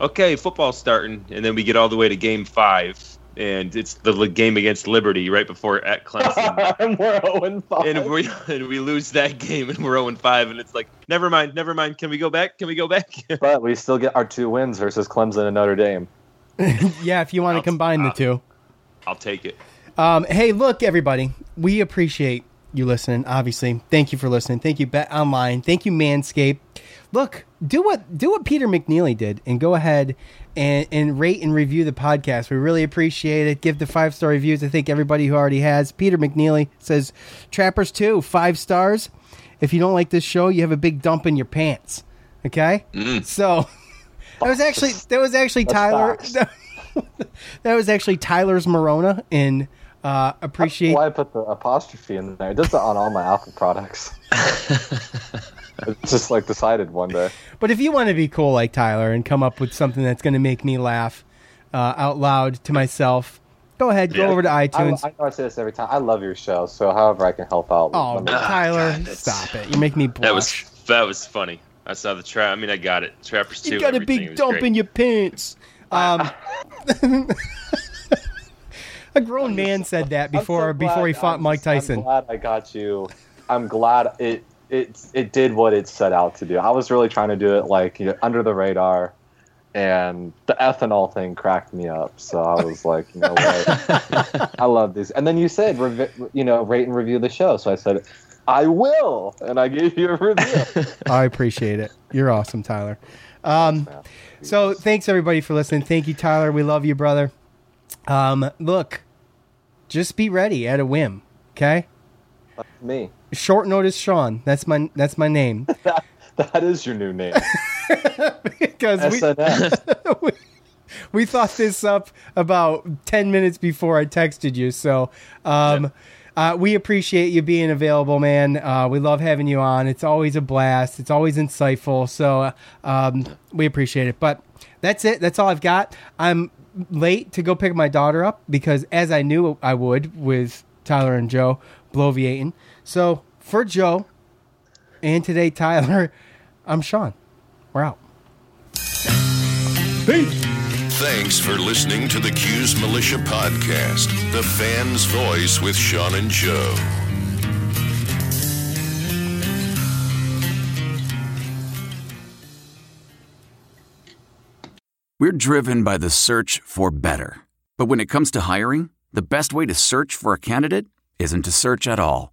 okay, football's starting, and then we get all the way to game five, and it's the game against Liberty right before at Clemson, and we're 0 and 5. and we and we lose that game, and we're 0 five, and it's like, never mind, never mind. Can we go back? Can we go back? but we still get our two wins versus Clemson and Notre Dame. yeah, if you want to combine the two. I'll take it. Um, hey, look, everybody, we appreciate you listening. Obviously, thank you for listening. Thank you, Bet Online. Thank you, Manscaped. Look, do what do what Peter McNeely did, and go ahead and, and rate and review the podcast. We really appreciate it. Give the five star reviews. I think everybody who already has. Peter McNeely says, "Trappers two, five stars. If you don't like this show, you have a big dump in your pants." Okay, so that was actually that was actually That's Tyler. facts. that was actually Tyler's Marona in uh, appreciate. Why I put the apostrophe in there? It does that on all my Apple products. it's just like decided one day. But if you want to be cool like Tyler and come up with something that's going to make me laugh uh, out loud to myself, go ahead, go Yeah. over to iTunes. I know I say this every time. I love your show, so however I can help out. oh, me- Tyler, God, stop it! You make me blush. That was that was funny. I saw the trap. I mean, I got it. Trappers two. you got a big dump great. in your pants. Um, a grown man said that I'm so before before he fought I'm Mike just- I'm Tyson. glad I got you. I'm glad it it it did what it set out to do. I was really trying to do it like you know, under the radar, and the ethanol thing cracked me up. So I was like, you know what, I love this. And then you said, revi- you know, rate and review the show. So I said, I will, and I gave you a review. I appreciate it. You're awesome, Tyler. Um, so thanks everybody for listening. Thank you, Tyler. We love you, brother. Um, look, just be ready at a whim. Okay. me. Short notice, Sean. That's my that's my name. That, that is your new name. because we, we we thought this up about 10 minutes before I texted you. So, um, uh, we appreciate you being available, man. Uh, we love having you on. It's always a blast. It's always insightful. So, um, we appreciate it. But that's it. That's all I've got. I'm late to go pick my daughter up because, as I knew I would with Tyler and Joe bloviating. So, for Joe and today, Tyler, I'm Sean. We're out. Thanks for listening to the Cuse Militia Podcast, the fan's voice with Sean and Joe. We're driven by the search for better. But when it comes to hiring, the best way to search for a candidate isn't to search at all.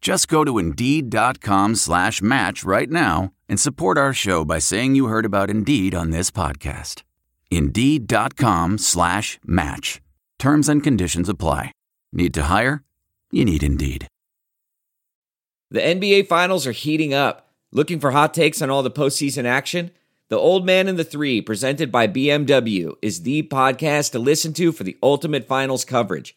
Just go to Indeed.com slash match right now and support our show by saying you heard about Indeed on this podcast. Indeed.com slash match. Terms and conditions apply. Need to hire? You need Indeed. The NBA Finals are heating up. Looking for hot takes on all the postseason action? The Old Man and the Three, presented by BMW, is the podcast to listen to for the ultimate finals coverage.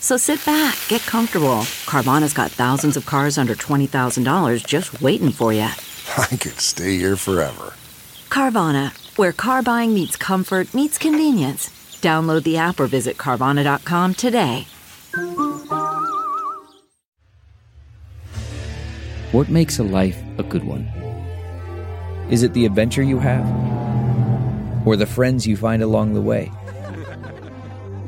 So sit back, get comfortable. Carvana's got thousands of cars under $20,000 just waiting for you. I could stay here forever. Carvana, where car buying meets comfort, meets convenience. Download the app or visit Carvana.com today. What makes a life a good one? Is it the adventure you have? Or the friends you find along the way?